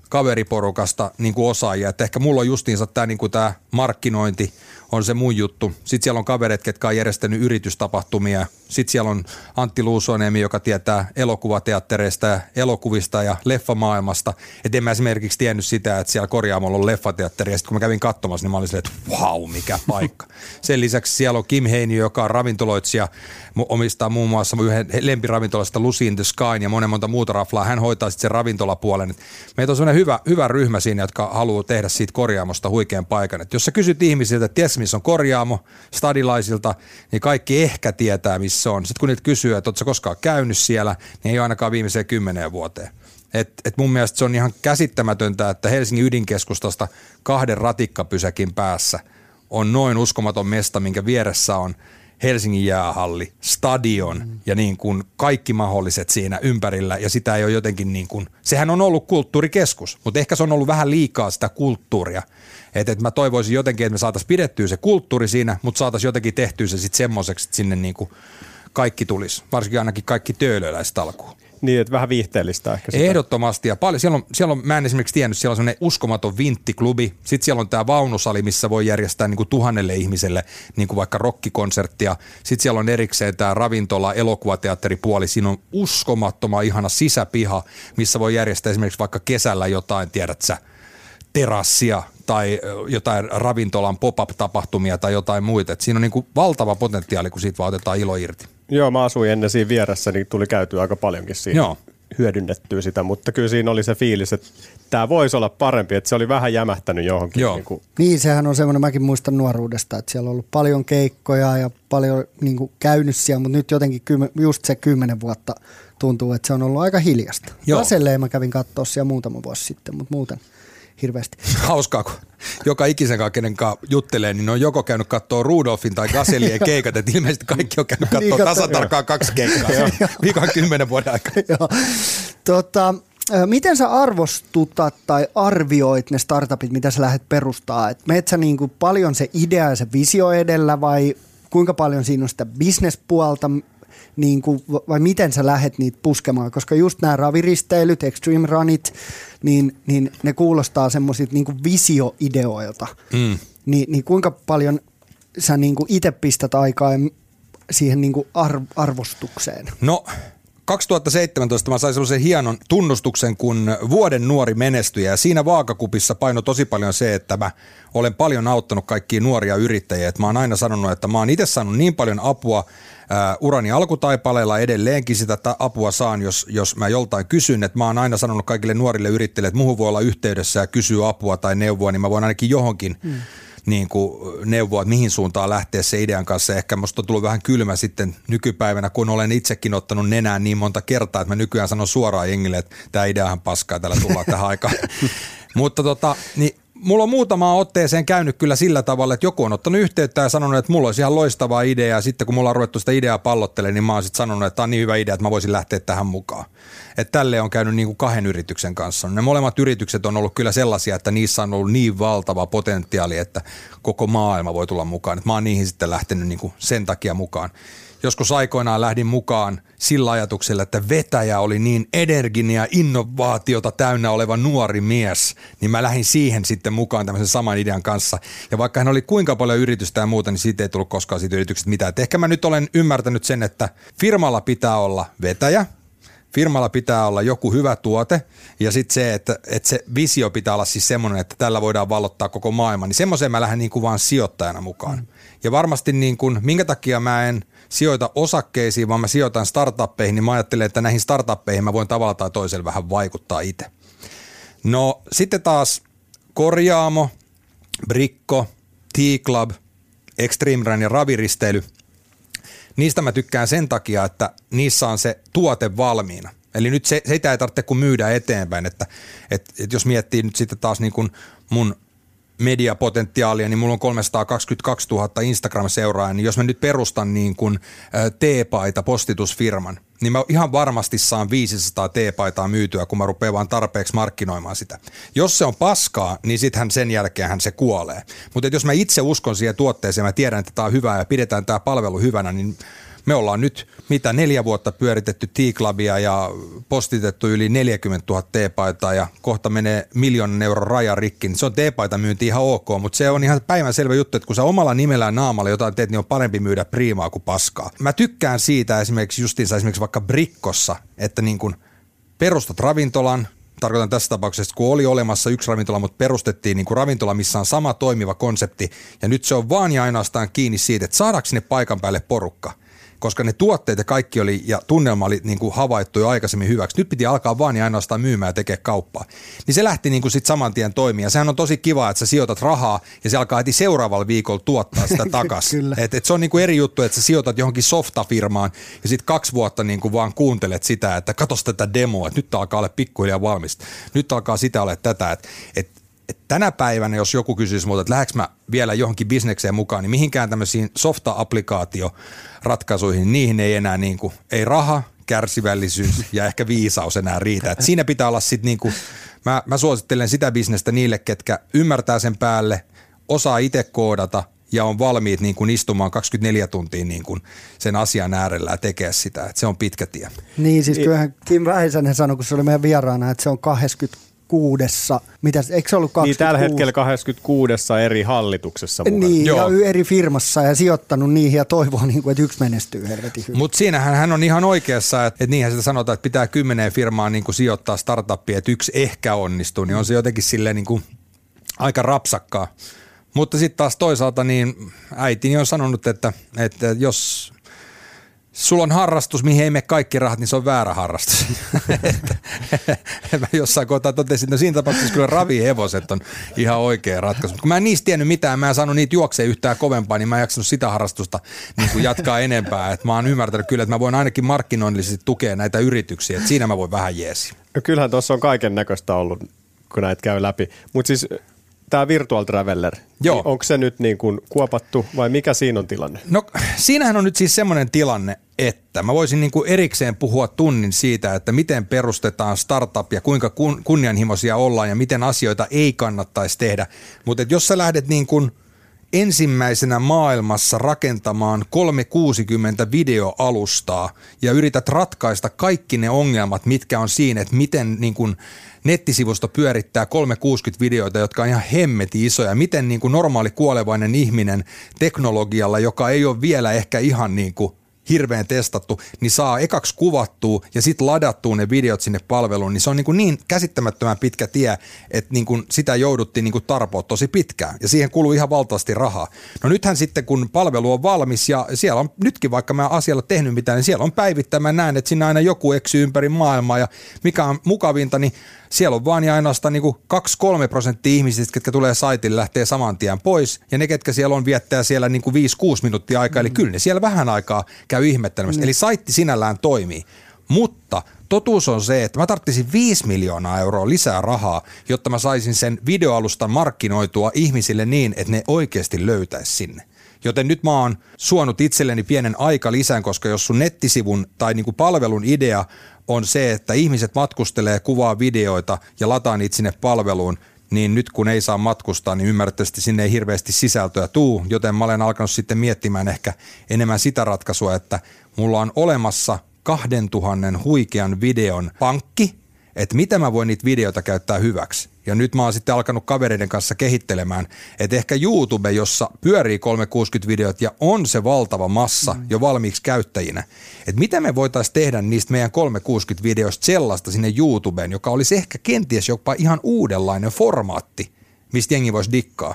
S1: kaveriporukasta niin kuin osaajia. Että ehkä mulla on justiinsa tämä niin kuin tämä markkinointi on se mun juttu. Sitten siellä on kaverit, ketkä on järjestänyt yritystapahtumia. Sitten siellä on Antti Luusoniemi, joka tietää elokuvateattereista ja elokuvista ja leffamaailmasta. Että en mä esimerkiksi tiennyt sitä, että siellä korjaamolla on leffateatteri. Ja sitten kun mä kävin katsomassa, niin mä olin silleen, että vau, mikä paikka. Sen lisäksi siellä on Kim Heini, joka on ravintoloitsija, omistaa muun muassa yhden lempiravintolasta Lucy in the Sky ja monen monta muuta raflaa. Hän hoitaa sitten sen ravintolapuolen. Et Meitä on sellainen hyvä, hyvä ryhmä siinä, jotka haluaa tehdä siitä korjaamosta huikean paikan. Et jos sä kysyt ihmisiltä, että tiedätkö missä on korjaamo stadilaisilta, niin kaikki ehkä tietää, missä on. Sitten kun niitä kysyy, että oletko koskaan käynyt siellä, niin ei ole ainakaan viimeiseen kymmeneen vuoteen. Et, et mun mielestä se on ihan käsittämätöntä, että Helsingin ydinkeskustasta kahden ratikkapysäkin päässä on noin uskomaton mesta, minkä vieressä on Helsingin jäähalli, stadion mm. ja niin kuin kaikki mahdolliset siinä ympärillä ja sitä ei ole jotenkin niin kuin, sehän on ollut kulttuurikeskus, mutta ehkä se on ollut vähän liikaa sitä kulttuuria. Että et mä toivoisin jotenkin, että me saataisiin pidettyä se kulttuuri siinä, mutta saataisiin jotenkin tehtyä se sitten semmoiseksi, että sinne niin kuin kaikki tulisi, varsinkin ainakin kaikki töölöläiset alkuun.
S3: Niin, että vähän viihteellistä ehkä sitä.
S1: Ehdottomasti ja paljon. Siellä on, siellä on, mä en esimerkiksi tiennyt, siellä on semmoinen uskomaton vinttiklubi. Sitten siellä on tämä vaunusali, missä voi järjestää niin kuin tuhannelle ihmiselle niin kuin vaikka rokkikonserttia. Sitten siellä on erikseen tämä ravintola, elokuvateatteripuoli. Siinä on uskomattoman ihana sisäpiha, missä voi järjestää esimerkiksi vaikka kesällä jotain, tiedät sä, terassia tai jotain ravintolan pop-up-tapahtumia tai jotain muita. Et siinä on niin kuin valtava potentiaali, kun siitä vaan otetaan ilo irti.
S3: Joo, mä asuin ennen siinä vieressä, niin tuli käytyä aika paljonkin siinä.
S1: Joo.
S3: hyödynnettyä sitä, mutta kyllä siinä oli se fiilis, että tämä voisi olla parempi, että se oli vähän jämähtänyt johonkin.
S1: Joo.
S3: Niin kuin,
S4: Niin, sehän on semmoinen, mäkin muistan nuoruudesta, että siellä on ollut paljon keikkoja ja paljon niin kuin, käynyt siellä, mutta nyt jotenkin kymmen, just se kymmenen vuotta tuntuu, että se on ollut aika hiljasta.
S1: Joo.
S4: Laselleen mä kävin katsoa siellä muutama vuosi sitten, mutta muuten hirveästi.
S1: Hauskaa, kun joka ikisen kanssa, kenen kanssa juttelee, niin ne on joko käynyt katsoa Rudolfin tai Gasellien keikat, että ilmeisesti kaikki on käynyt
S4: Niin,
S1: katsoa
S4: katso-
S1: tasatarkkaan kaksi keikkaa viikon kymmenen vuoden aikana.
S4: Joo. tota, miten sä arvostutat tai arvioit ne startupit, mitä sä lähdet perustaa? Et meet sä niinku paljon se idea ja se visio edellä vai kuinka paljon siinä on sitä bisnespuolta niin kuin, vai miten sä lähdet niitä puskemaan? Koska just nämä raviristeilyt, extreme runit, niin, niin ne kuulostaa semmoisilta niin visioideoilta.
S1: Mm.
S4: Ni, niin kuinka paljon sä niin itse pistät aikaa siihen niin kuin ar- arvostukseen?
S1: No 2017 mä sain sellaisen hienon tunnustuksen kuin vuoden nuori menestyjä ja siinä vaakakupissa paino tosi paljon se, että mä olen paljon auttanut kaikkia nuoria yrittäjiä. Et mä oon aina sanonut, että mä oon itse saanut niin paljon apua ää, urani alkutaipaleella edelleenkin sitä apua saan, jos, jos mä joltain kysyn. Että mä oon aina sanonut kaikille nuorille yrittäjille, että muuhun voi olla yhteydessä ja kysyä apua tai neuvoa, niin mä voin ainakin johonkin mm niin kuin neuvoa, että mihin suuntaan lähteä se idean kanssa. Ehkä musta on tullut vähän kylmä sitten nykypäivänä, kun olen itsekin ottanut nenään niin monta kertaa, että mä nykyään sanon suoraan jengille, että tämä ideahan paskaa, täällä tullaan tähän aikaan. Mutta tota, niin mulla on muutama otteeseen käynyt kyllä sillä tavalla, että joku on ottanut yhteyttä ja sanonut, että mulla olisi ihan loistava idea ja sitten kun mulla on ruvettu sitä ideaa pallottelemaan, niin mä oon sitten sanonut, että tämä on niin hyvä idea, että mä voisin lähteä tähän mukaan. Että tälle on käynyt niin kuin kahden yrityksen kanssa. Ne molemmat yritykset on ollut kyllä sellaisia, että niissä on ollut niin valtava potentiaali, että koko maailma voi tulla mukaan. Et mä oon niihin sitten lähtenyt niin kuin sen takia mukaan. Joskus aikoinaan lähdin mukaan sillä ajatuksella, että vetäjä oli niin energinen ja innovaatiota täynnä oleva nuori mies, niin mä lähdin siihen sitten mukaan tämmöisen saman idean kanssa. Ja vaikka hän oli kuinka paljon yritystä ja muuta, niin siitä ei tullut koskaan siitä yrityksestä mitään. Et ehkä mä nyt olen ymmärtänyt sen, että firmalla pitää olla vetäjä, firmalla pitää olla joku hyvä tuote ja sitten se, että, että se visio pitää olla siis semmoinen, että tällä voidaan vallottaa koko maailma, niin semmoiseen mä lähden niin kuin vaan sijoittajana mukaan. Mm. Ja varmasti niin kuin, minkä takia mä en sijoita osakkeisiin, vaan mä sijoitan startuppeihin, niin mä ajattelen, että näihin startuppeihin mä voin tavalla tai toisella vähän vaikuttaa itse. No sitten taas korjaamo, brikko, T-Club, Extreme Run ja raviristely – niistä mä tykkään sen takia, että niissä on se tuote valmiina. Eli nyt se, sitä ei tarvitse kuin myydä eteenpäin, että, että, että jos miettii nyt sitten taas niin kuin mun mediapotentiaalia, niin mulla on 322 000 Instagram-seuraajaa, niin jos mä nyt perustan niin kuin T-paita postitusfirman, niin mä ihan varmasti saan 500 T-paitaa myytyä, kun mä rupean vaan tarpeeksi markkinoimaan sitä. Jos se on paskaa, niin sittenhän sen jälkeen se kuolee. Mutta jos mä itse uskon siihen tuotteeseen, mä tiedän, että tämä on hyvää ja pidetään tämä palvelu hyvänä, niin me ollaan nyt mitä neljä vuotta pyöritetty T-Clubia ja postitettu yli 40 000 T-paitaa ja kohta menee miljoonan euron raja rikki. Niin se on T-paita myynti ihan ok, mutta se on ihan päivänselvä juttu, että kun sä omalla nimellä naamalla jotain teet, niin on parempi myydä priimaa kuin paskaa. Mä tykkään siitä esimerkiksi justiinsa esimerkiksi vaikka Brikkossa, että niin kun perustat ravintolan, tarkoitan tässä tapauksessa, kun oli olemassa yksi ravintola, mutta perustettiin niin kuin ravintola, missä on sama toimiva konsepti, ja nyt se on vaan ja ainoastaan kiinni siitä, että saadaanko sinne paikan päälle porukka – koska ne tuotteet ja kaikki oli ja tunnelma oli niin kuin havaittu jo aikaisemmin hyväksi. Nyt piti alkaa vaan ja ainoastaan myymään ja tekemään kauppaa. Niin se lähti niin kuin sit saman tien toimia. Sehän on tosi kiva, että sä sijoitat rahaa ja se alkaa heti seuraavalla viikolla tuottaa sitä takaisin. et, et se on niin kuin eri juttu, että sä sijoitat johonkin softafirmaan ja sitten kaksi vuotta niin kuin vaan kuuntelet sitä, että katos tätä demoa, että nyt alkaa olla pikkuhiljaa valmista. Nyt alkaa sitä olla tätä, että, tänä päivänä, jos joku kysyisi multa, että lähdekö mä vielä johonkin bisnekseen mukaan, niin mihinkään tämmöisiin softa-applikaatioratkaisuihin, niihin ei enää niin kuin, ei raha, kärsivällisyys ja ehkä viisaus enää riitä. Et siinä pitää olla sitten niin kuin, mä, mä suosittelen sitä bisnestä niille, ketkä ymmärtää sen päälle, osaa itse koodata ja on valmiit niin kuin istumaan 24 tuntia niin kuin sen asian äärellä ja tekee sitä. Et se on pitkä tie.
S4: Niin, siis kyllähän Kim Väisänen sanoi, kun se oli meidän vieraana, että se on 20 kuudessa, mitä, eikö se ollut 26?
S3: Niin tällä hetkellä 26 eri hallituksessa mukana.
S4: Niin, Joo. ja eri firmassa ja sijoittanut niihin ja toivoo, niin kuin, että yksi menestyy helvetin hyvin.
S1: Mutta siinähän hän on ihan oikeassa, että, että niinhän sitä sanotaan, että pitää kymmeneen firmaan niin kuin sijoittaa startuppia, että yksi ehkä onnistuu, niin on se jotenkin silleen niin kuin aika rapsakkaa. Mutta sitten taas toisaalta niin äitini on sanonut, että, että jos sulla on harrastus, mihin ei mene kaikki rahat, niin se on väärä harrastus. mä jossain kohtaa totesin, että no siinä tapauksessa kyllä ravihevoset on ihan oikea ratkaisu. kun mä en niistä tiennyt mitään, mä en saanut niitä juokseen yhtään kovempaa, niin mä en jaksanut sitä harrastusta niin kuin jatkaa enempää. Et mä oon ymmärtänyt kyllä, että mä voin ainakin markkinoinnillisesti tukea näitä yrityksiä, että siinä mä voin vähän jeesi.
S3: No kyllähän tuossa on kaiken näköistä ollut, kun näitä käy läpi. Mutta siis tämä Virtual Traveler, Joo. Niin onko se nyt niin kuin kuopattu vai mikä siinä on tilanne?
S1: No siinähän on nyt siis semmoinen tilanne, että mä voisin niin kuin erikseen puhua tunnin siitä, että miten perustetaan startup ja kuinka kun, kunnianhimoisia ollaan ja miten asioita ei kannattaisi tehdä. Mutta jos sä lähdet niin kuin ensimmäisenä maailmassa rakentamaan 360 videoalustaa ja yrität ratkaista kaikki ne ongelmat, mitkä on siinä, että miten niin kuin nettisivusto pyörittää 360 videoita, jotka on ihan hemmeti isoja. Miten niin kuin normaali kuolevainen ihminen teknologialla, joka ei ole vielä ehkä ihan niin kuin hirveän testattu, niin saa ekaksi kuvattua ja sitten ladattua ne videot sinne palveluun, niin se on niin, kuin niin käsittämättömän pitkä tie, että niin kuin sitä jouduttiin niin kuin tarpoa tosi pitkään ja siihen kuluu ihan valtavasti rahaa. No nythän sitten kun palvelu on valmis ja siellä on nytkin vaikka mä asialla tehnyt mitään, niin siellä on päivittämään näen, että siinä aina joku eksyy ympäri maailmaa ja mikä on mukavinta, niin siellä on vaan ja ainoastaan niin 2-3 prosenttia ihmisistä, ketkä tulee saitille, lähtee saman tien pois. Ja ne, ketkä siellä on, viettää siellä niin 5-6 minuuttia aikaa. Mm. Eli kyllä ne siellä vähän aikaa käy ihmettelemässä. Mm. Eli saitti sinällään toimii. Mutta totuus on se, että mä tarvitsisin 5 miljoonaa euroa lisää rahaa, jotta mä saisin sen videoalustan markkinoitua ihmisille niin, että ne oikeasti löytäisi sinne. Joten nyt mä oon suonut itselleni pienen aika lisään, koska jos sun nettisivun tai niin kuin palvelun idea on se, että ihmiset matkustelee, kuvaa videoita ja lataa niitä sinne palveluun, niin nyt kun ei saa matkustaa, niin ymmärrettävästi sinne ei hirveästi sisältöä tuu, joten mä olen alkanut sitten miettimään ehkä enemmän sitä ratkaisua, että mulla on olemassa 2000 huikean videon pankki, että mitä mä voin niitä videoita käyttää hyväksi. Ja nyt mä oon sitten alkanut kavereiden kanssa kehittelemään, että ehkä YouTube, jossa pyörii 360-videot ja on se valtava massa mm. jo valmiiksi käyttäjinä, että mitä me voitaisiin tehdä niistä meidän 360-videoista sellaista sinne YouTubeen, joka olisi ehkä kenties jopa ihan uudenlainen formaatti, mistä jengi voisi dikkaa.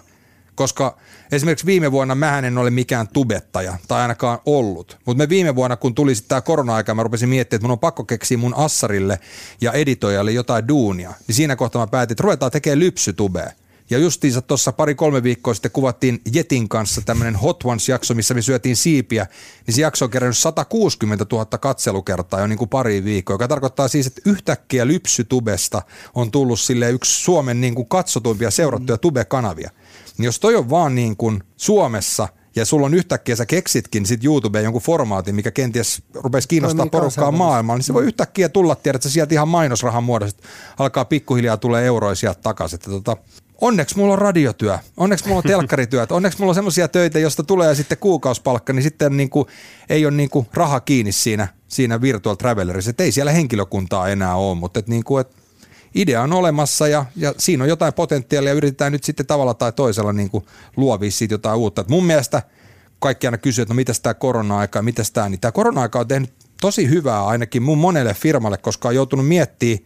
S1: Koska esimerkiksi viime vuonna mä en ole mikään tubettaja, tai ainakaan ollut. Mutta me viime vuonna, kun tuli sitten tämä korona-aika, mä rupesin miettimään, että mun on pakko keksiä mun assarille ja editoijalle jotain duunia. Niin siinä kohtaa mä päätin, että ruvetaan tekemään lypsytubea. Ja justiinsa tuossa pari-kolme viikkoa sitten kuvattiin Jetin kanssa tämmöinen Hot Ones-jakso, missä me syötiin siipiä, niin se jakso on kerännyt 160 000 katselukertaa jo niin kuin pari viikkoa, joka tarkoittaa siis, että yhtäkkiä lypsytubesta on tullut sille yksi Suomen niin kuin katsotuimpia seurattuja tube-kanavia. Niin jos toi on vaan niin kuin Suomessa ja sulla on yhtäkkiä, sä keksitkin sit YouTubeen jonkun formaatin, mikä kenties rupesi kiinnostaa no, porukkaa maailmaa, niin se voi yhtäkkiä tulla, tiedät sä sieltä ihan mainosrahan muodossa, alkaa pikkuhiljaa tulee euroja sieltä takaisin. Tota, onneksi mulla on radiotyö, onneksi mulla on telkkarityöt, onneksi mulla on semmoisia töitä, josta tulee sitten kuukausipalkka, niin sitten niin kuin, ei ole niin kuin raha kiinni siinä, siinä virtual travelerissa, että ei siellä henkilökuntaa enää ole, mutta että niin kuin, että idea on olemassa ja, ja siinä on jotain potentiaalia ja yritetään nyt sitten tavalla tai toisella niin kuin luovia siitä jotain uutta. Et mun mielestä kaikki aina kysyy, että no mitäs tämä korona-aika, mitäs tämä, niin tämä korona-aika on tehnyt tosi hyvää ainakin mun monelle firmalle, koska on joutunut miettimään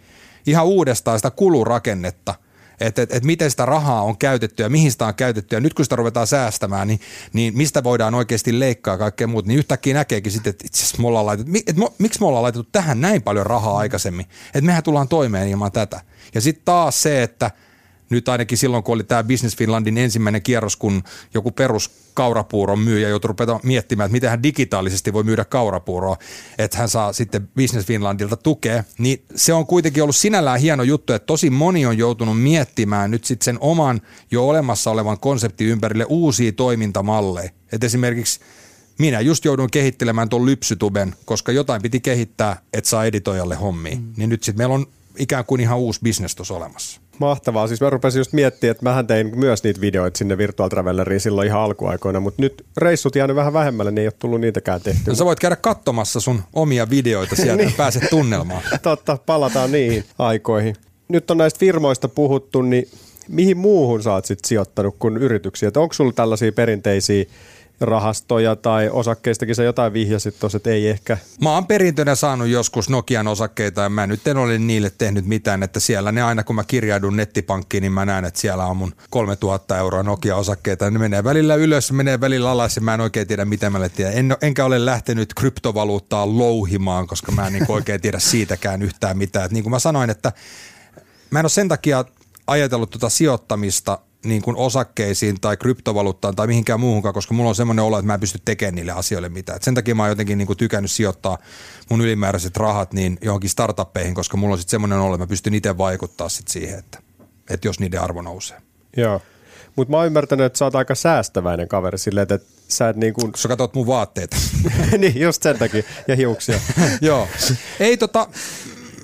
S1: ihan uudestaan sitä kulurakennetta. Että et, et miten sitä rahaa on käytetty ja mihin sitä on käytetty ja nyt kun sitä ruvetaan säästämään, niin, niin mistä voidaan oikeasti leikkaa kaikkea muuta, niin yhtäkkiä näkeekin sitten, että itse asiassa me ollaan laitettu, et, et, miksi me ollaan laitettu tähän näin paljon rahaa aikaisemmin, että mehän tullaan toimeen ilman tätä. Ja sitten taas se, että – nyt ainakin silloin, kun oli tämä Business Finlandin ensimmäinen kierros, kun joku perus kaurapuuron myyjä joutui rupeta miettimään, että miten hän digitaalisesti voi myydä kaurapuuroa, että hän saa sitten Business Finlandilta tukea, niin se on kuitenkin ollut sinällään hieno juttu, että tosi moni on joutunut miettimään nyt sitten sen oman jo olemassa olevan konseptin ympärille uusia toimintamalleja. Et esimerkiksi minä just joudun kehittelemään tuon lypsytuben, koska jotain piti kehittää, että saa editoijalle hommiin. Mm. Niin nyt sitten meillä on ikään kuin ihan uusi bisnes tuossa olemassa.
S3: Mahtavaa. Siis mä rupesin just miettimään, että mähän tein myös niitä videoita sinne Virtual Travelleriin silloin ihan alkuaikoina, mutta nyt reissut jäänyt vähän vähemmälle, niin ei ole tullut niitäkään tehty.
S1: No sä voit käydä katsomassa sun omia videoita sieltä niin. ja pääset tunnelmaan.
S3: Totta, palataan niihin aikoihin. Nyt on näistä firmoista puhuttu, niin mihin muuhun sä oot sit sijoittanut kuin yrityksiä? onko sulla tällaisia perinteisiä rahastoja tai osakkeistakin sä jotain vihjasit tuossa, että ei ehkä.
S1: Mä oon perintönä saanut joskus Nokian osakkeita ja mä nyt en ole niille tehnyt mitään, että siellä ne aina kun mä kirjaudun nettipankkiin, niin mä näen, että siellä on mun 3000 euroa Nokia-osakkeita. Ne menee välillä ylös, menee välillä alas ja mä en oikein tiedä mitä mä. En, enkä ole lähtenyt kryptovaluuttaa louhimaan, koska mä en niin oikein tiedä siitäkään yhtään mitään. Et niin kuin mä sanoin, että mä en ole sen takia ajatellut tuota sijoittamista – niin kuin osakkeisiin tai kryptovaluuttaan tai mihinkään muuhunkaan, koska mulla on semmoinen olo, että mä en pysty tekemään niille asioille mitään. Et sen takia mä oon jotenkin niin kuin tykännyt sijoittaa mun ylimääräiset rahat niin johonkin startuppeihin, koska mulla on sitten semmoinen olo, että mä pystyn itse vaikuttaa sit siihen, että, että jos niiden arvo nousee.
S3: Joo. Mutta mä oon ymmärtänyt, että sä oot aika säästäväinen kaveri silleen, että sä et niin kuin...
S1: Sä katsot mun vaatteita.
S3: niin, just sen takia. Ja hiuksia.
S1: Joo. Ei tota,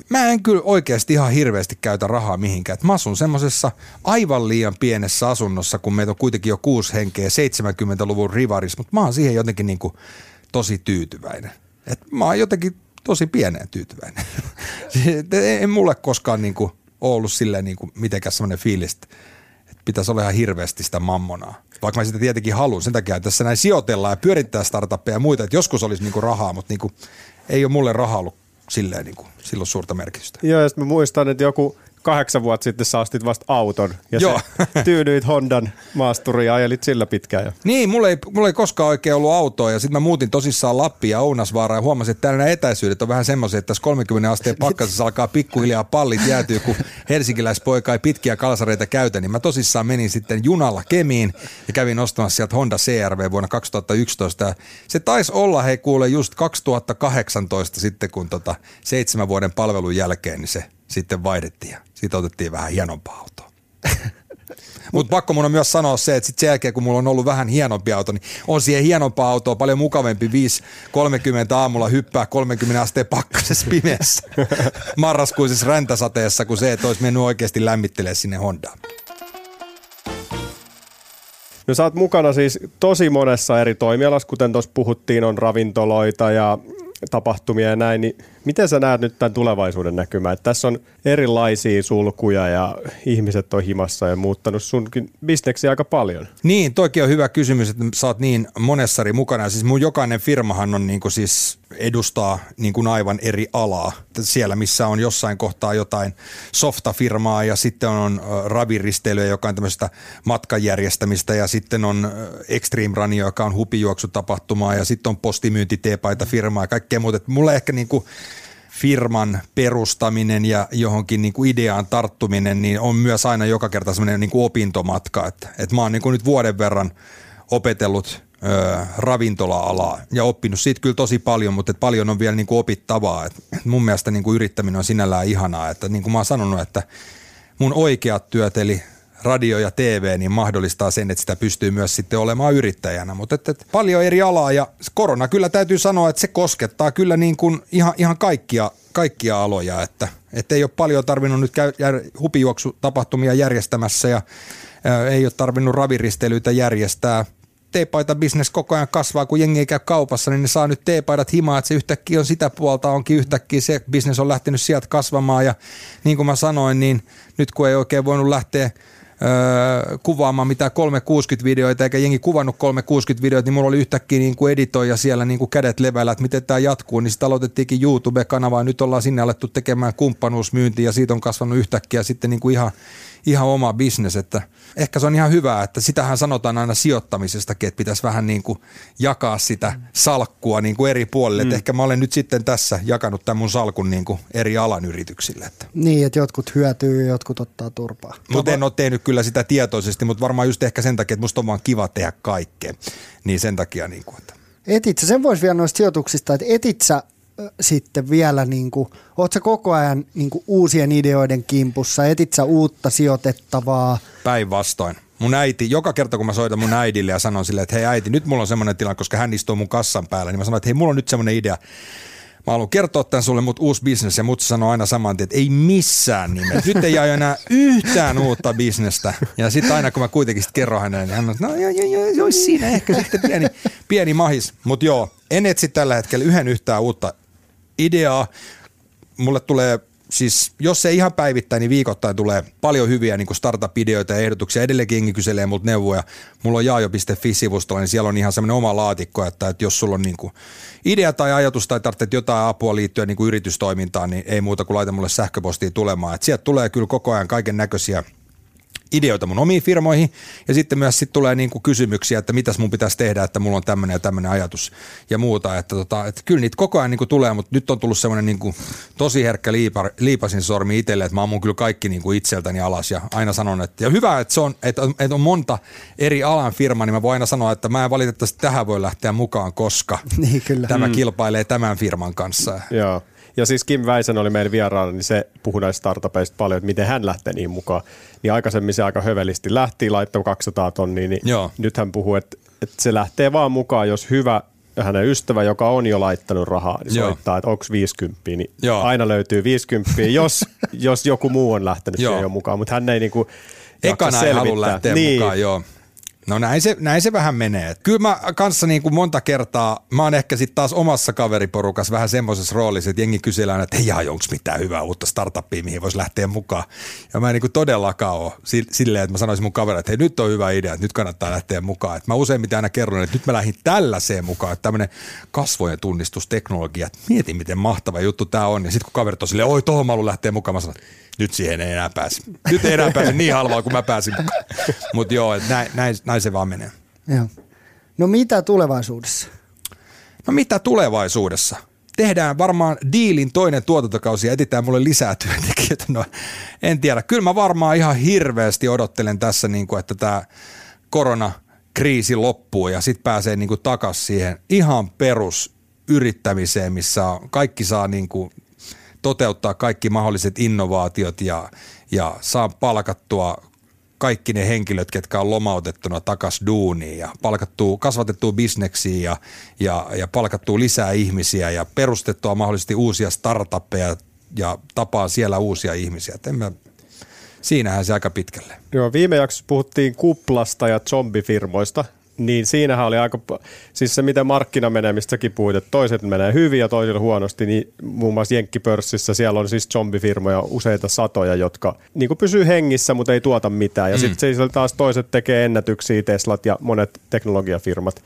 S1: mä en kyllä oikeasti ihan hirveästi käytä rahaa mihinkään. Et mä asun semmoisessa aivan liian pienessä asunnossa, kun meitä on kuitenkin jo kuusi henkeä 70-luvun rivaris, mutta mä oon siihen jotenkin niin kuin tosi tyytyväinen. Et mä oon jotenkin tosi pieneen tyytyväinen. en mulle koskaan niin kuin ollut silleen niin kuin mitenkään semmoinen fiilis, että pitäisi olla ihan hirveästi sitä mammonaa. Vaikka mä sitä tietenkin haluan. Sen takia, että tässä näin sijoitellaan ja pyörittää startuppeja ja muita, että joskus olisi niin kuin rahaa, mutta niin kuin, ei ole mulle rahaa ollut silleen niin kuin, silloin suurta merkitystä.
S3: Joo, ja sitten mä muistan, että joku kahdeksan vuotta sitten sä ostit vasta auton ja Joo. se tyydyit Hondan maasturiin ja ajelit sillä pitkään. Jo.
S1: Niin, mulla ei, mulla ei koskaan oikein ollut autoa ja sitten mä muutin tosissaan Lappiin ja Ounasvaaraan ja huomasin, että täällä nämä etäisyydet on vähän semmoisia, että tässä 30 asteen pakkasessa alkaa pikkuhiljaa pallit jäätyä, kun helsinkiläispoika ei pitkiä kalsareita käytä, niin mä tosissaan menin sitten junalla Kemiin ja kävin ostamassa sieltä Honda CRV vuonna 2011. Ja se taisi olla, hei kuule, just 2018 sitten, kun tota seitsemän vuoden palvelun jälkeen, niin se sitten vaihdettiin ja siitä otettiin vähän hienompaa autoa. Mutta pakko mun on myös sanoa se, että sit sen jälkeen kun mulla on ollut vähän hienompi auto, niin on siihen hienompaa autoa paljon mukavampi 5.30 aamulla hyppää 30 asteen pakkasessa pimeässä marraskuisessa räntäsateessa kuin se, että olisi mennyt oikeasti lämmittelee sinne Hondaan.
S3: No sä oot mukana siis tosi monessa eri toimialassa, kuten tuossa puhuttiin, on ravintoloita ja tapahtumia ja näin, niin miten sä näet nyt tämän tulevaisuuden näkymään? Että tässä on erilaisia sulkuja ja ihmiset on himassa ja muuttanut sunkin bisneksi aika paljon.
S1: Niin, toikin on hyvä kysymys, että sä oot niin monessari mukana. Siis mun jokainen firmahan on niin kuin siis edustaa niin kuin aivan eri alaa. Siellä, missä on jossain kohtaa jotain softafirmaa ja sitten on raviristeilyä, joka on tämmöistä matkajärjestämistä ja sitten on Extreme Run, joka on hupijuoksutapahtumaa ja sitten on postimyyntiteepaita firmaa ja kaikkea muuta. Mulle ehkä niin kuin firman perustaminen ja johonkin niin kuin ideaan tarttuminen, niin on myös aina joka kerta semmoinen niin kuin opintomatka. Että, että mä oon niin kuin nyt vuoden verran opetellut ö, ravintola-alaa ja oppinut siitä kyllä tosi paljon, mutta että paljon on vielä niin kuin opittavaa. Et mun mielestä niin kuin yrittäminen on sinällään ihanaa, että niin kuin mä oon sanonut, että mun oikeat työt eli radio ja TV niin mahdollistaa sen, että sitä pystyy myös sitten olemaan yrittäjänä. Mutta että, että paljon eri alaa ja korona kyllä täytyy sanoa, että se koskettaa kyllä niin kuin ihan, ihan kaikkia, kaikkia aloja, että, että ei ole paljon tarvinnut nyt käy, jär, hupijuoksutapahtumia järjestämässä ja ää, ei ole tarvinnut raviristelyitä järjestää – teepaita business koko ajan kasvaa, kun jengi ei käy kaupassa, niin ne saa nyt teepaidat himaa, että se yhtäkkiä on sitä puolta, onkin yhtäkkiä se business on lähtenyt sieltä kasvamaan ja niin kuin mä sanoin, niin nyt kun ei oikein voinut lähteä öö, kuvaamaan mitään 360-videoita, eikä jengi kuvannut 360-videoita, niin mulla oli yhtäkkiä niin kuin editoija siellä niin kuin kädet levällä, että miten tämä jatkuu, niin sitten aloitettiinkin YouTube-kanavaa, nyt ollaan sinne alettu tekemään kumppanuusmyyntiä ja siitä on kasvanut yhtäkkiä sitten niin kuin ihan, ihan oma bisnes, että ehkä se on ihan hyvä, että sitähän sanotaan aina sijoittamisestakin, että pitäisi vähän niin kuin jakaa sitä salkkua niin kuin eri puolille, mm. että ehkä mä olen nyt sitten tässä jakanut tämän mun salkun niin kuin eri alan yrityksille. Että.
S4: Niin, että jotkut hyötyy ja jotkut ottaa turpaa.
S1: Mutta en ole tehnyt kyllä sitä tietoisesti, mutta varmaan just ehkä sen takia, että musta on vaan kiva tehdä kaikkea, niin sen takia niin kuin, että.
S4: Etit sä, sen voisi vielä noista sijoituksista, että etit sä sitten vielä, niin kuin, oot sä koko ajan niin kuin uusien ideoiden kimpussa, etit sä uutta sijoitettavaa?
S1: Päinvastoin. Mun äiti, joka kerta kun mä soitan mun äidille ja sanon sille, että hei äiti, nyt mulla on semmoinen tilanne, koska hän istuu mun kassan päällä, niin mä sanon, että hei, mulla on nyt semmoinen idea. Mä haluan kertoa tämän sulle mut uusi bisnes ja mut sanoo aina saman tien, että ei missään nimessä. Nyt ei jää enää yhtään uutta bisnestä. Ja sitten aina kun mä kuitenkin sit kerron hänelle, niin hän on, no joo, joo, joo, joo, siinä ehkä sitten pieni, pieni mahis. Mutta joo, en etsi tällä hetkellä yhden yhtään uutta ideaa. Mulle tulee siis jos se ihan päivittäin, niin viikoittain tulee paljon hyviä niin startup-ideoita ja ehdotuksia. Edelleenkin kyselee multa neuvoja. Mulla on jaajo.fi-sivustolla, niin siellä on ihan semmoinen oma laatikko, että, että jos sulla on niin kuin idea tai ajatus tai tarvitset jotain apua liittyen niin kuin yritystoimintaan, niin ei muuta kuin laita mulle sähköpostia tulemaan. Et sieltä tulee kyllä koko ajan kaiken näköisiä – ideoita mun omiin firmoihin ja sitten myös sit tulee niinku kysymyksiä, että mitäs mun pitäisi tehdä, että mulla on tämmöinen ja tämmöinen ajatus ja muuta. Että tota, että kyllä niitä koko ajan niinku tulee, mutta nyt on tullut semmoinen niinku tosi herkkä liipa, liipasin sormi itselle, että mä ammun kyllä kaikki niinku itseltäni alas ja aina sanon, että ja hyvä, että, se on, että, että on monta eri alan firmaa, niin mä voin aina sanoa, että mä en valitettavasti tähän voi lähteä mukaan, koska
S4: niin, kyllä.
S1: tämä mm. kilpailee tämän firman kanssa.
S3: Joo. Ja siis Kim Väisen oli meidän vieraana, niin se puhui näistä startupeista paljon, että miten hän lähtee niin mukaan. Niin aikaisemmin se aika hövelisti lähti, laittoi 200 tonnia, niin
S1: Joo.
S3: nyt hän puhuu, että, että se lähtee vaan mukaan, jos hyvä hänen ystävä, joka on jo laittanut rahaa, niin Joo. soittaa, että onko 50, niin Joo. aina löytyy 50, jos, jos joku muu on lähtenyt siihen jo mukaan, mutta hän ei niinku
S1: Ekana ei halua lähteä niin. mukaan, joo. No näin se, näin se vähän menee. Kyllä mä kanssa niin kuin monta kertaa, mä oon ehkä sitten taas omassa kaveriporukassa vähän semmoisessa roolissa, että jengi kyselee aina, että hei onko mitään hyvää uutta startuppia, mihin voisi lähteä mukaan. Ja mä en niin kuin todellakaan ole silleen, että mä sanoisin mun kaverille, että hei nyt on hyvä idea, että nyt kannattaa lähteä mukaan. Että mä useimmiten aina kerron, että nyt mä lähdin tällaiseen mukaan, että tämmöinen kasvojen tunnistusteknologia, että mietin miten mahtava juttu tämä on. Ja sitten kun kaverit on silleen, oi tohon mä lähteä mukaan, mä sanon, nyt siihen ei enää pääse. Nyt ei enää pääse niin halvaa kuin mä pääsin. Mutta joo, näin, näin, näin, se vaan menee.
S4: Joo. No mitä tulevaisuudessa?
S1: No mitä tulevaisuudessa? Tehdään varmaan diilin toinen tuotantokausi ja etsitään mulle lisää työntekijöitä. No, en tiedä. Kyllä mä varmaan ihan hirveästi odottelen tässä, niin kuin, että tämä koronakriisi loppuu ja sitten pääsee niin kuin takaisin siihen ihan perus yrittämiseen, missä kaikki saa niin kuin toteuttaa kaikki mahdolliset innovaatiot ja, ja saa palkattua kaikki ne henkilöt, ketkä on lomautettuna takas duuniin ja palkattua, kasvatettua bisneksiin ja, ja, ja palkattua lisää ihmisiä ja perustettua mahdollisesti uusia startuppeja ja tapaa siellä uusia ihmisiä. Et en mä, siinähän se aika pitkälle.
S3: Joo, viime jaksossa puhuttiin kuplasta ja zombifirmoista – niin siinähän oli aika, siis se miten markkina menee, mistä säkin puhuit, että toiset menee hyvin ja toisille huonosti, niin muun muassa Jenkkipörssissä siellä on siis zombifirmoja useita satoja, jotka niin pysyy hengissä, mutta ei tuota mitään. Ja mm. sitten siis taas toiset tekee ennätyksiä, Teslat ja monet teknologiafirmat.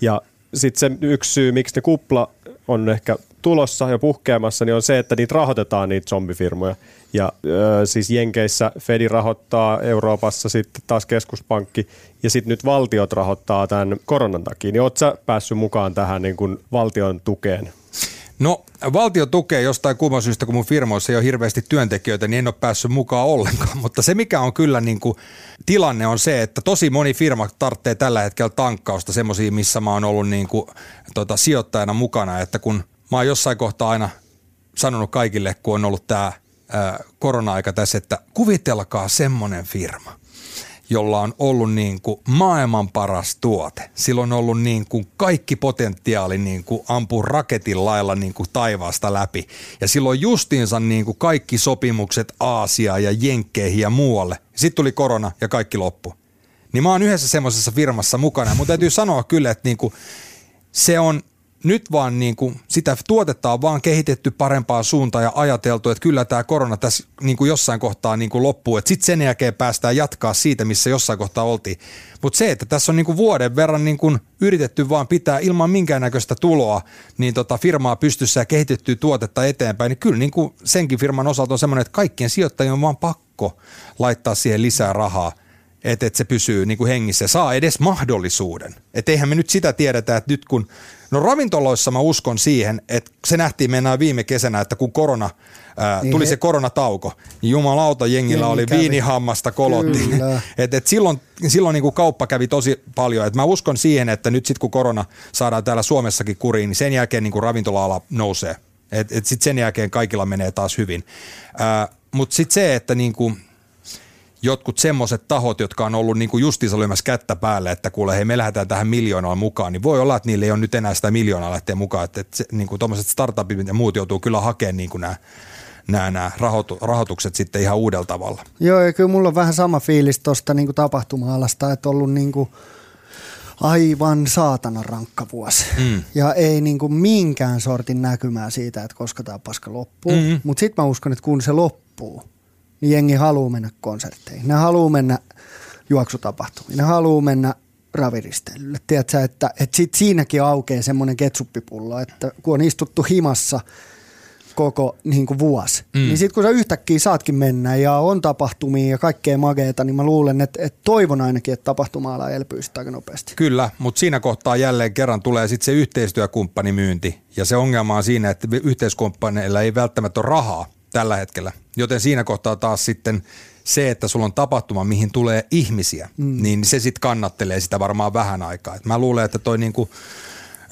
S3: Ja sitten se yksi syy, miksi ne kupla on ehkä tulossa ja puhkeamassa, niin on se, että niitä rahoitetaan niitä zombifirmoja. Ja ö, siis Jenkeissä Fedi rahoittaa, Euroopassa sitten taas keskuspankki ja sitten nyt valtiot rahoittaa tämän koronan takia. Niin ootko sä päässyt mukaan tähän niin kuin valtion tukeen?
S1: No valtio tukee jostain kumman syystä, kun mun firmoissa ei ole hirveästi työntekijöitä, niin en ole päässyt mukaan ollenkaan. Mutta se mikä on kyllä niin kuin, tilanne on se, että tosi moni firma tarvitsee tällä hetkellä tankkausta semmoisia, missä mä oon ollut niin kuin, tota, sijoittajana mukana, että kun mä oon jossain kohtaa aina sanonut kaikille, kun on ollut tämä korona-aika tässä, että kuvitelkaa semmoinen firma, jolla on ollut niin kuin maailman paras tuote. Sillä on ollut niin kuin kaikki potentiaali niin kuin ampua raketin lailla niin kuin taivaasta läpi. Ja silloin justiinsa niin kuin kaikki sopimukset Aasiaan ja Jenkkeihin ja muualle. Sitten tuli korona ja kaikki loppu. Niin mä oon yhdessä semmoisessa firmassa mukana. Mutta täytyy sanoa kyllä, että niin kuin se on nyt vaan niin kuin, sitä tuotetta on vaan kehitetty parempaan suuntaan ja ajateltu, että kyllä tämä korona tässä niin kuin jossain kohtaa niin kuin loppuu, että sitten sen jälkeen päästään jatkaa siitä, missä jossain kohtaa oltiin. Mutta se, että tässä on niin kuin vuoden verran niin kuin yritetty vaan pitää ilman minkäännäköistä tuloa niin tota firmaa pystyssä ja kehitettyä tuotetta eteenpäin, niin kyllä niin kuin senkin firman osalta on semmoinen, että kaikkien sijoittajien on vaan pakko laittaa siihen lisää rahaa että, että se pysyy niin kuin hengissä ja saa edes mahdollisuuden. Että eihän me nyt sitä tiedetä, että nyt kun, no ravintoloissa mä uskon siihen, että se nähtiin mennään viime kesänä, että kun korona, ää, niin tuli he... se koronatauko, niin jumalauta jengillä Jengi oli kävi. viinihammasta kolotti. että et silloin silloin niin kuin kauppa kävi tosi paljon. Et mä uskon siihen, että nyt sitten kun korona saadaan täällä Suomessakin kuriin, niin sen jälkeen niin kuin ravintola-ala nousee. Että et sitten sen jälkeen kaikilla menee taas hyvin. Mutta sitten se, että niin kuin, jotkut semmoiset tahot, jotka on ollut niin kuin justiinsa lyömässä kättä päälle, että kuule, hei me lähdetään tähän miljoonaan mukaan, niin voi olla, että niille ei ole nyt enää sitä miljoonaa lähteä mukaan, että, että niin kuin tuommoiset startupit ja muut joutuu kyllä hakemaan niin kuin nämä nämä, nämä rahoitu, rahoitukset sitten ihan uudella tavalla.
S4: Joo, ja kyllä mulla on vähän sama fiilis tuosta niin tapahtuma-alasta, että on ollut niin kuin aivan saatana rankka vuosi. Mm. Ja ei niin kuin minkään sortin näkymää siitä, että koska tämä paska loppuu. Mm-hmm. Mutta sitten mä uskon, että kun se loppuu, niin jengi haluaa mennä konsertteihin. Ne haluaa mennä juoksutapahtumiin. Ne haluaa mennä raviristeilylle. Tiedätkö, että, että sit siinäkin aukeaa semmoinen ketsuppipullo, että kun on istuttu himassa koko niin kuin vuosi, mm. niin sitten kun sä yhtäkkiä saatkin mennä ja on tapahtumia ja kaikkea mageeta, niin mä luulen, että, että toivon ainakin, että tapahtuma-ala elpyy aika nopeasti.
S1: Kyllä, mutta siinä kohtaa jälleen kerran tulee sitten se yhteistyökumppanimyynti ja se ongelma on siinä, että yhteiskumppaneilla ei välttämättä ole rahaa tällä hetkellä. Joten siinä kohtaa taas sitten se, että sulla on tapahtuma, mihin tulee ihmisiä, mm. niin se sitten kannattelee sitä varmaan vähän aikaa. Et mä luulen, että toi niinku,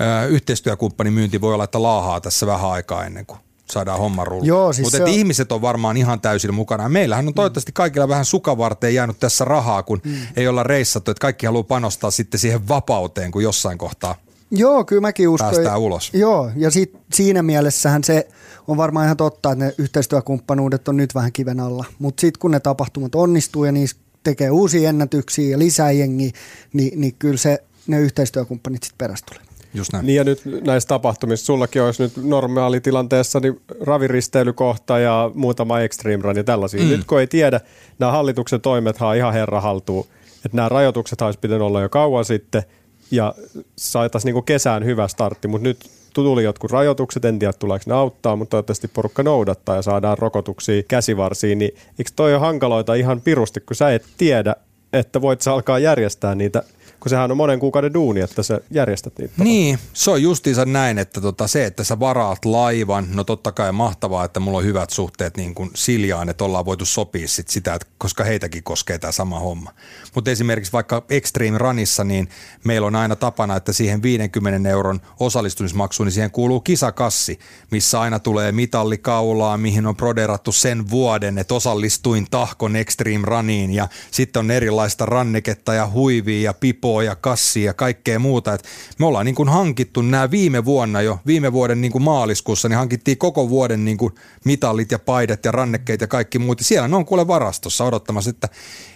S1: ö, yhteistyökumppani myynti voi olla, että laahaa tässä vähän aikaa ennen kuin saadaan homma rullu. Siis Mutta on... ihmiset on varmaan ihan täysin mukana. Meillähän on toivottavasti kaikilla vähän sukavarteen jäänyt tässä rahaa, kun mm. ei olla reissattu, että kaikki haluaa panostaa sitten siihen vapauteen, kun jossain kohtaa
S4: Joo, kyllä mäkin uskon.
S1: Päästään ulos.
S4: Joo, ja sit, siinä mielessähän se on varmaan ihan totta, että ne yhteistyökumppanuudet on nyt vähän kiven alla. Mutta sitten kun ne tapahtumat onnistuu ja niissä tekee uusia ennätyksiä ja lisää jengiä, niin, niin kyllä se, ne yhteistyökumppanit sitten perästä tulee.
S3: Just näin. Niin ja nyt näissä tapahtumissa, sullakin olisi nyt normaalitilanteessa niin raviristeilykohta ja muutama extreme run ja tällaisia. Mm. Nyt kun ei tiedä, nämä hallituksen toimethan on ihan herra haltuu, että nämä rajoitukset olisi pitänyt olla jo kauan sitten ja saataisiin niin kesään hyvä startti, mutta nyt tuli jotkut rajoitukset, en tiedä tuleeko ne auttaa, mutta toivottavasti porukka noudattaa ja saadaan rokotuksia käsivarsiin, niin eikö toi ole hankaloita ihan pirusti, kun sä et tiedä, että voit sä alkaa järjestää niitä kun sehän on monen kuukauden duuni, että sä järjestät niitä.
S1: Niin, se on justiinsa näin, että tota se, että sä varaat laivan, no totta kai mahtavaa, että mulla on hyvät suhteet niin kuin Siljaan, että ollaan voitu sopia sit sitä, että koska heitäkin koskee tämä sama homma. Mutta esimerkiksi vaikka Extreme Runissa, niin meillä on aina tapana, että siihen 50 euron osallistumismaksuun, niin siihen kuuluu kisakassi, missä aina tulee mitallikaulaa, mihin on proderattu sen vuoden, että osallistuin tahkon Extreme Runiin ja sitten on erilaista ranneketta ja huivia ja pipo ja kassia ja kaikkea muuta. Et me ollaan niin kuin hankittu nämä viime vuonna jo, viime vuoden niin kuin maaliskuussa, niin hankittiin koko vuoden niin kuin mitallit ja paidat ja rannekkeet ja kaikki muut. Siellä ne on kuule varastossa odottamassa, että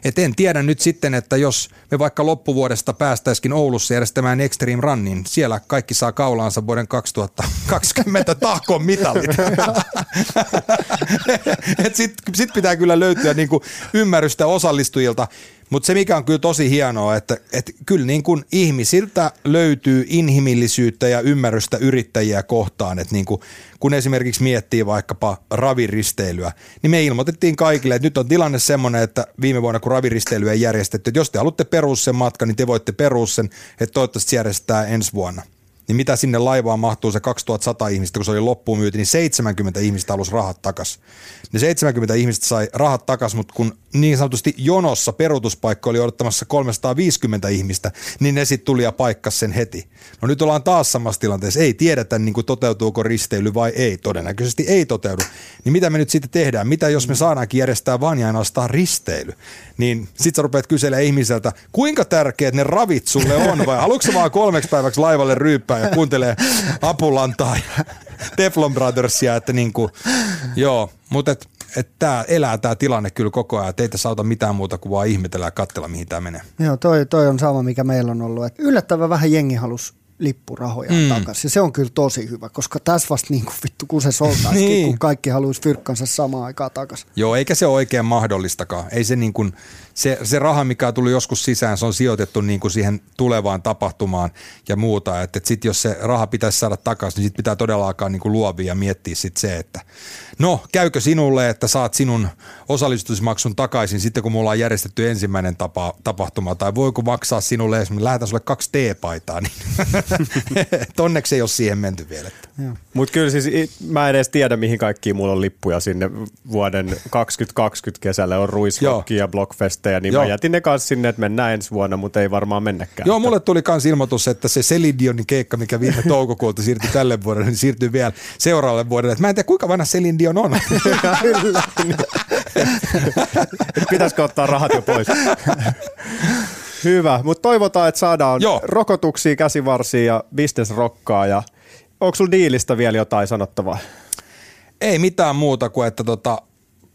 S1: et en tiedä nyt sitten, että jos me vaikka loppuvuodesta päästäisikin Oulussa järjestämään Extreme Runnin, siellä kaikki saa kaulaansa vuoden 2020 tahkon mitallit. Sitten sit pitää kyllä löytyä niin kuin ymmärrystä osallistujilta. Mutta se mikä on kyllä tosi hienoa, että, että kyllä niin kuin ihmisiltä löytyy inhimillisyyttä ja ymmärrystä yrittäjiä kohtaan, että niin kuin, kun esimerkiksi miettii vaikkapa raviristeilyä, niin me ilmoitettiin kaikille, että nyt on tilanne semmoinen, että viime vuonna kun raviristeilyä ei järjestetty, että jos te haluatte perus sen matkan, niin te voitte perus sen, että toivottavasti se järjestetään ensi vuonna niin mitä sinne laivaan mahtuu se 2100 ihmistä, kun se oli loppuun myyty, niin 70 ihmistä halusi rahat takas. Ne 70 ihmistä sai rahat takas, mutta kun niin sanotusti jonossa peruutuspaikka oli odottamassa 350 ihmistä, niin ne sitten tuli ja paikkas sen heti. No nyt ollaan taas samassa tilanteessa. Ei tiedetä, niin kuin toteutuuko risteily vai ei. Todennäköisesti ei toteudu. Niin mitä me nyt sitten tehdään? Mitä jos me saadaankin järjestää vain ja ainoastaan risteily? Niin sit sä rupeat kyselemään ihmiseltä, kuinka tärkeät ne ravit sulle on vai haluatko vaan kolmeksi päiväksi laivalle ryyppää ja kuuntelee Apulantaa ja Teflon Brothersia, että niin kuin, joo, mutta et, et tää elää tämä tilanne kyllä koko ajan, että ei tässä auta mitään muuta kuin vaan ihmetellä ja katsella, mihin tämä menee.
S4: Joo, toi, toi on sama, mikä meillä on ollut. Et yllättävän vähän jengi halus lippurahoja mm. takaisin. Se on kyllä tosi hyvä, koska tässä vasta niin kuin vittu kun se soltaisikin, niin. kun kaikki haluaisi fyrkkansa samaan aikaan takaisin.
S1: Joo, eikä se ole oikein mahdollistakaan. Ei se, niin kuin, se, se raha, mikä tuli joskus sisään, se on sijoitettu niin kuin siihen tulevaan tapahtumaan ja muuta. Että et sitten jos se raha pitäisi saada takaisin, niin sitten pitää todella alkaa niin kuin luovia ja miettiä sitten se, että no käykö sinulle, että saat sinun osallistusmaksun takaisin sitten, kun mulla on järjestetty ensimmäinen tapa, tapahtuma, tai voiko maksaa sinulle, jos me lähetän sulle kaksi T-paitaa, niin onneksi ei ole siihen menty vielä.
S3: Mutta kyllä siis mä en edes tiedä, mihin kaikkiin mulla on lippuja sinne. Vuoden 2020 kesällä on Ruisrockia ja Blockfesteja, niin Joo. mä jätin ne kanssa sinne, että mennään ensi vuonna, mutta ei varmaan mennäkään.
S1: Joo, mulle tuli kans ilmoitus, että se Selindionin keikka, mikä viime toukokuulta siirtyi tälle vuodelle, niin siirtyy vielä seuraavalle vuodelle. Mä en tiedä, kuinka vanha Celine on.
S3: Pitäisikö ottaa rahat jo pois? Hyvä, mutta toivotaan, että saadaan Joo. rokotuksia, käsivarsia ja rokkaa. Ja onko sulla diilistä vielä jotain sanottavaa?
S1: Ei mitään muuta kuin, että tota,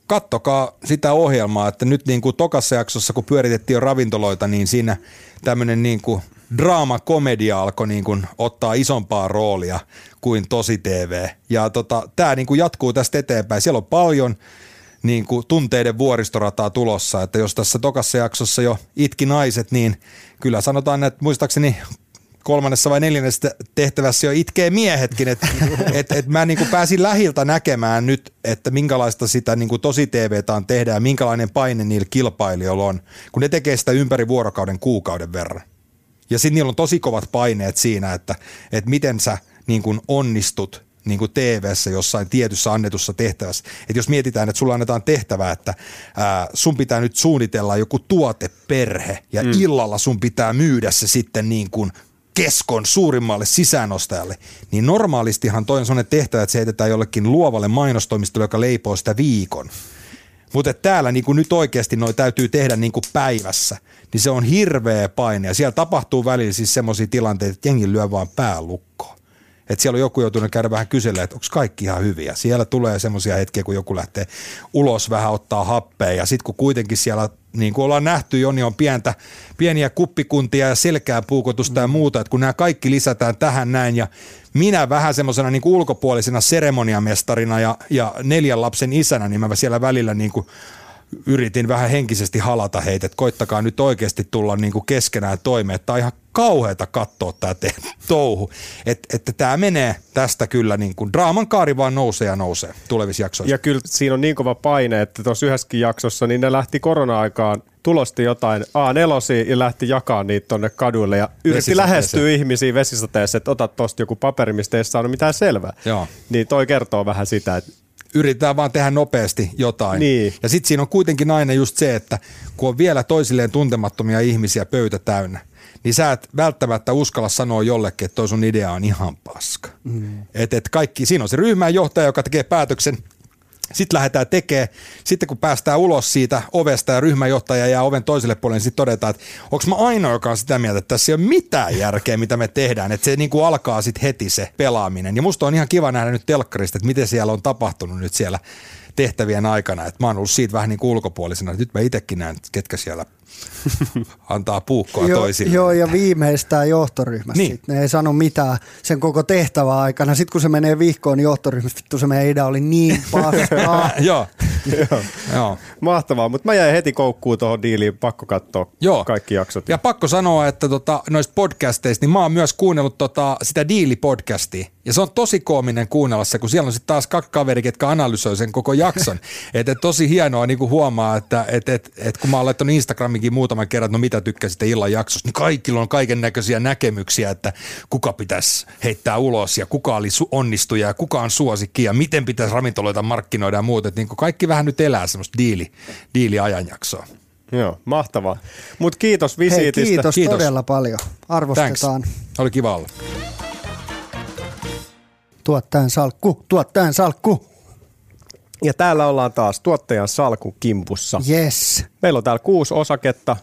S1: kattokaa sitä ohjelmaa, että nyt niin kuin tokassa jaksossa, kun pyöritettiin jo ravintoloita, niin siinä tämmöinen niin kuin draama-komedia alkoi niin kuin ottaa isompaa roolia kuin tosi TV. Ja tota, tämä niin kuin jatkuu tästä eteenpäin. Siellä on paljon niin kuin tunteiden vuoristorataa tulossa, että jos tässä tokassa jaksossa jo itki naiset, niin kyllä sanotaan, että muistaakseni kolmannessa vai neljännessä tehtävässä jo itkee miehetkin, että et, et mä niin kuin pääsin lähiltä näkemään nyt, että minkälaista sitä niin kuin tosi TVtä tehdä ja minkälainen paine niillä kilpailijoilla on, kun ne tekee sitä ympäri vuorokauden kuukauden verran. Ja sitten niillä on tosi kovat paineet siinä, että, että miten sä niin kuin onnistut niin kuin TV-ssä jossain tietyssä annetussa tehtävässä. Että jos mietitään, että sulla annetaan tehtävä, että ää, sun pitää nyt suunnitella joku tuoteperhe ja mm. illalla sun pitää myydä se sitten niin kuin keskon suurimmalle sisäänostajalle, niin normaalistihan toi on sellainen tehtävä, että se heitetään jollekin luovalle mainostoimistolle, joka leipoo sitä viikon. Mutta täällä niin nyt oikeasti noi täytyy tehdä niin päivässä, niin se on hirveä paine. Ja siellä tapahtuu välillä siis semmoisia tilanteita, että jengi lyö vaan päälukkoon että siellä on joku joutunut käydä vähän kyselemään, että onko kaikki ihan hyviä. Siellä tulee semmoisia hetkiä, kun joku lähtee ulos vähän ottaa happea ja sitten kun kuitenkin siellä, niin kuin ollaan nähty jo, niin on pientä, pieniä kuppikuntia ja selkää puukotusta ja muuta, että kun nämä kaikki lisätään tähän näin ja minä vähän semmoisena niin ulkopuolisena seremoniamestarina ja, ja neljän lapsen isänä, niin mä siellä välillä niin kuin yritin vähän henkisesti halata heitä, että koittakaa nyt oikeasti tulla niin kuin keskenään toimeen. Tämä on ihan kauheata katsoa tämä te- touhu. Et, että tämä menee tästä kyllä niin kuin draaman kaari vaan nousee ja nousee tulevissa jaksoissa.
S3: Ja kyllä siinä on niin kova paine, että tuossa yhdessäkin jaksossa niin ne lähti korona-aikaan tulosti jotain A4 ja lähti jakaa niitä tonne kaduille ja yritti lähestyä ihmisiä vesisateessa, että ota tosta joku paperi, mistä ei saanut mitään selvää. Joo. Niin toi kertoo vähän sitä, että
S1: yritetään vaan tehdä nopeasti jotain. Niin. Ja sitten siinä on kuitenkin aina just se, että kun on vielä toisilleen tuntemattomia ihmisiä pöytä täynnä, niin sä et välttämättä uskalla sanoa jollekin, että toi sun idea on ihan paska. Mm. Et, et kaikki, siinä on se ryhmänjohtaja, joka tekee päätöksen, sitten lähdetään tekemään. Sitten kun päästään ulos siitä ovesta ja ryhmäjohtaja jää oven toiselle puolelle, niin sitten todetaan, että onko mä ainoa, joka on sitä mieltä, että tässä ei ole mitään järkeä, mitä me tehdään. Että se niin kuin alkaa sitten heti se pelaaminen. Ja musta on ihan kiva nähdä nyt telkkarista, että miten siellä on tapahtunut nyt siellä tehtävien aikana. Että mä oon ollut siitä vähän niin kuin ulkopuolisena. Nyt mä itsekin näen, ketkä siellä antaa puukkoa jo, toisille.
S4: Joo, ja viimeistään johtoryhmässä. Niin. Ne ei sano mitään sen koko tehtävän aikana. Sitten kun se menee vihkoon niin johtoryhmässä, vittu se meidän idea oli niin paskaa.
S1: joo.
S3: joo. Mahtavaa, mutta mä jäin heti koukkuun tuohon diiliin, pakko katsoa Joo. kaikki jaksot.
S1: Ja pakko sanoa, että tota, noista podcasteista, niin mä oon myös kuunnellut tota, sitä diili-podcastia. Ja se on tosi koominen kuunnella se, kun siellä on sitten taas kaksi kaveri, ketkä analysoi sen koko jakson. että et tosi hienoa niin kuin huomaa, että et, et, et, kun mä oon laittanut Instagramikin muutaman kerran, että no mitä tykkäsitte illan jaksosta, niin kaikilla on kaiken näköisiä näkemyksiä, että kuka pitäisi heittää ulos ja kuka oli su- onnistuja ja kuka on suosikki ja miten pitäisi ravintoloita markkinoida ja muuta. Että niin kaikki vähän nyt elää semmoista diili, diiliajanjaksoa.
S3: Joo, mahtavaa. Mutta kiitos visiitistä. Hei,
S4: kiitos, kiitos todella paljon. Arvostetaan.
S1: Thanks. Oli kiva olla.
S4: Tuottajan salkku, tuottajan salkku.
S3: Ja täällä ollaan taas tuottajan salkku kimpussa.
S4: Yes.
S3: Meillä on täällä kuusi osaketta.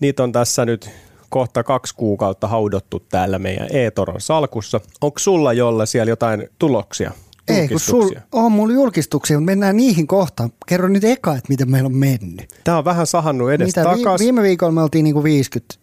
S3: Niitä on tässä nyt kohta kaksi kuukautta haudottu täällä meidän e-toron salkussa. Onko sulla jolle siellä jotain tuloksia?
S4: Ei, kun sul, on mulla julkistuksia, mutta mennään niihin kohtaan. Kerro nyt eka, että miten meillä on mennyt.
S3: Tämä on vähän sahannut edes Mitä, takas.
S4: Viime viikolla me oltiin niinku 50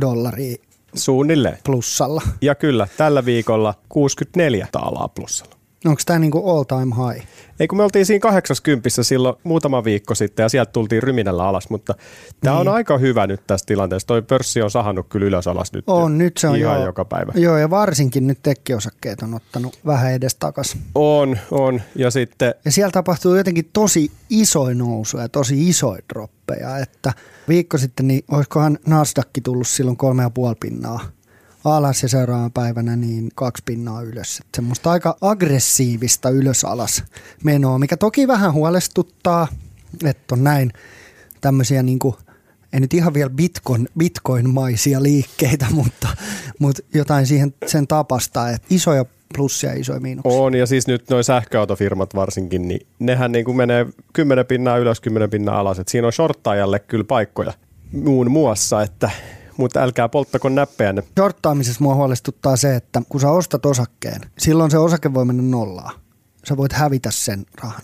S4: dollaria
S3: Suunnilleen.
S4: plussalla.
S3: Ja kyllä, tällä viikolla 64 taalaa plussalla.
S4: Onko tämä niinku all time high?
S3: Ei kun me oltiin siinä 80 silloin muutama viikko sitten ja sieltä tultiin ryminällä alas, mutta tämä on
S4: Niin.
S3: aika hyvä nyt tässä tilanteessa. Toi pörssi on sahannut kyllä ylös alas nyt
S4: On, nyt se on
S3: ihan
S4: joo.
S3: joka päivä.
S4: Joo, ja varsinkin nyt tekkiosakkeet on ottanut vähän edes takas.
S3: On, on. Ja sitten
S4: Ja siellä tapahtuu jotenkin tosi isoja nousuja, tosi isoja droppeja, että viikko sitten, niin olisikohan Nasdaq tullut silloin kolme ja puoli pinnaa alas ja seuraavana päivänä niin kaksi pinnaa ylös. Että semmoista aika aggressiivista ylös-alas menoa, mikä toki vähän huolestuttaa, että on näin tämmöisiä niin kuin, ei nyt ihan vielä bitcoin, bitcoin-maisia liikkeitä, mutta, mutta jotain siihen sen tapasta, että isoja plussia ja isoja miinuksia.
S3: on, ja siis nyt noin sähköautofirmat varsinkin, niin nehän niin kuin menee 10 pinnaa ylös, 10 pinnaa alas. Et siinä on shorttaajalle kyllä paikkoja muun muassa, että, mutta älkää polttako näppejänne.
S4: Shorttaamisessa mua huolestuttaa se, että kun sä ostat osakkeen, silloin se osake voi mennä nollaan. Sä voit hävitä sen rahan,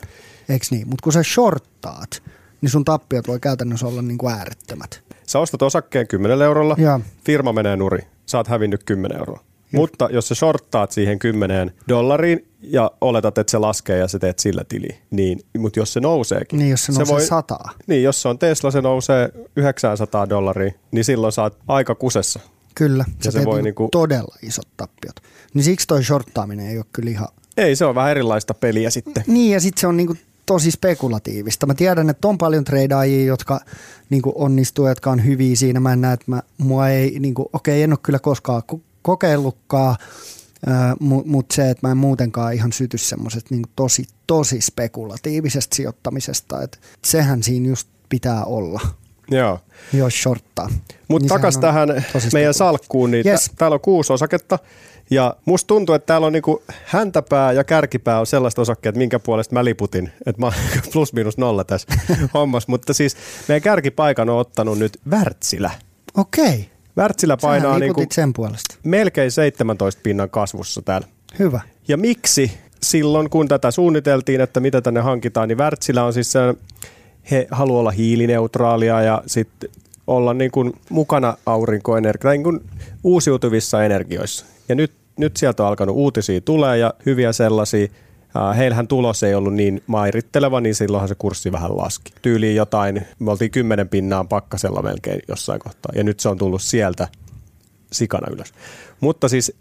S4: eikö niin? Mutta kun sä shorttaat, niin sun tappiot voi käytännössä olla niin kuin äärettömät.
S3: Sä ostat osakkeen 10 eurolla,
S4: Joo.
S3: firma menee nuri, sä oot hävinnyt 10 euroa. Mutta jos sä shorttaat siihen 10 dollariin ja oletat, että se laskee ja sä teet sillä tili, niin, mutta jos se nouseekin.
S4: Niin jos se nousee sataa.
S3: Niin, jos se on Tesla, se nousee 900 dollaria, niin silloin oot aika kusessa.
S4: Kyllä,
S3: Ja
S4: sä
S3: se
S4: teet
S3: voi
S4: niinku
S3: niinku-
S4: todella isot tappiot. Niin siksi toi shorttaaminen ei ole kyllä ihan...
S3: Ei, se on vähän erilaista peliä sitten.
S4: Niin ja sitten se on niinku tosi spekulatiivista. Mä tiedän, että on paljon treidaajia, jotka niinku onnistuu, jotka on hyviä siinä. Mä en näe, että mä, mua ei, niinku, okei, en ole kyllä koskaan ko- kokeillutkaan, mutta mut se, että mä en muutenkaan ihan syty semmoisesta niinku tosi, tosi spekulatiivisesta sijoittamisesta. Et sehän siinä just pitää olla,
S3: Joo.
S4: jos shorttaa.
S3: Mutta
S4: Niin
S3: niin takas tähän meidän salkkuun, niin
S4: Yes.
S3: yes. täällä on kuusi osaketta. Ja musta tuntuu, että täällä on niinku häntäpää ja kärkipää on sellaista osakkeet, minkä puolesta mä liputin. Että mä oon plus miinus nolla tässä hommassa. Mutta siis meidän kärkipaikan on ottanut nyt Wärtsilä.
S4: Okei,
S3: Wärtsilä
S4: painaa
S3: niinku
S4: liputit sen puolesta.
S3: melkein 17 pinnan kasvussa täällä.
S4: Hyvä.
S3: Ja miksi silloin, kun tätä suunniteltiin, että mitä tänne hankitaan, niin Wärtsilä on siis se, he haluaa olla hiilineutraalia ja sitten olla niin kuin mukana aurinkoenergia, niin kuin uusiutuvissa energioissa. Ja nyt, nyt sieltä on alkanut uutisia tulee ja hyviä sellaisia. Heillähän tulos ei ollut niin mairitteleva, niin silloinhan se kurssi vähän laski. Tyyliin jotain, me oltiin kymmenen pinnaan pakkasella melkein jossain kohtaa. Ja nyt se on tullut sieltä sikana ylös. Mutta siis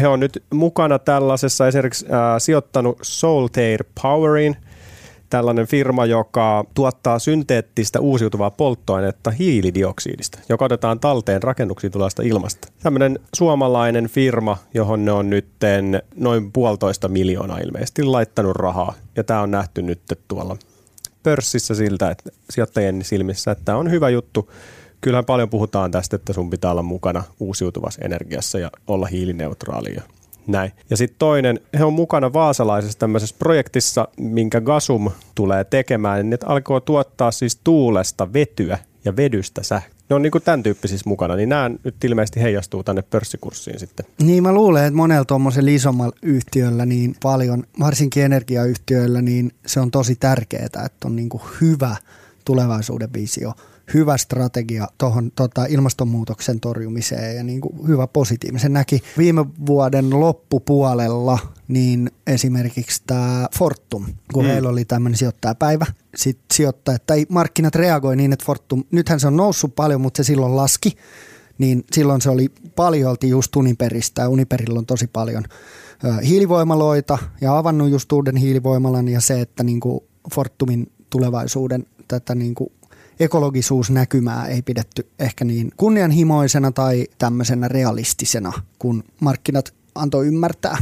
S3: he on nyt mukana tällaisessa esimerkiksi äh, sijoittanut Soltair Poweriin, tällainen firma, joka tuottaa synteettistä uusiutuvaa polttoainetta hiilidioksidista, joka otetaan talteen rakennuksiin tulevasta ilmasta. Tämmöinen suomalainen firma, johon ne on nyt noin puolitoista miljoonaa ilmeisesti laittanut rahaa. Ja tämä on nähty nyt tuolla pörssissä siltä, että sijoittajien silmissä, että tämä on hyvä juttu. Kyllähän paljon puhutaan tästä, että sun pitää olla mukana uusiutuvassa energiassa ja olla hiilineutraali näin. Ja sitten toinen, he on mukana vaasalaisessa tämmöisessä projektissa, minkä Gasum tulee tekemään, niin ne alkoi tuottaa siis tuulesta vetyä ja vedystä sähköä. Ne on niinku tämän tyyppisissä mukana, niin nämä nyt ilmeisesti heijastuu tänne pörssikurssiin sitten.
S4: Niin mä luulen, että monella tuommoisella isommalla yhtiöllä niin paljon, varsinkin energiayhtiöillä, niin se on tosi tärkeää, että on niin kuin hyvä tulevaisuuden visio, hyvä strategia tuohon tota, ilmastonmuutoksen torjumiseen ja niin kuin hyvä positiivinen. Näki viime vuoden loppupuolella niin esimerkiksi tämä Fortum, kun mm. heillä oli tämmöinen sijoittajapäivä, sitten sijoittajat tai markkinat reagoi niin, että Fortum, nythän se on noussut paljon, mutta se silloin laski, niin silloin se oli paljolti just Uniperistä ja Uniperillä on tosi paljon hiilivoimaloita ja avannut just uuden hiilivoimalan ja se, että niin kuin Fortumin tulevaisuuden tätä niin kuin ekologisuusnäkymää ei pidetty ehkä niin kunnianhimoisena tai tämmöisenä realistisena, kun markkinat antoi ymmärtää.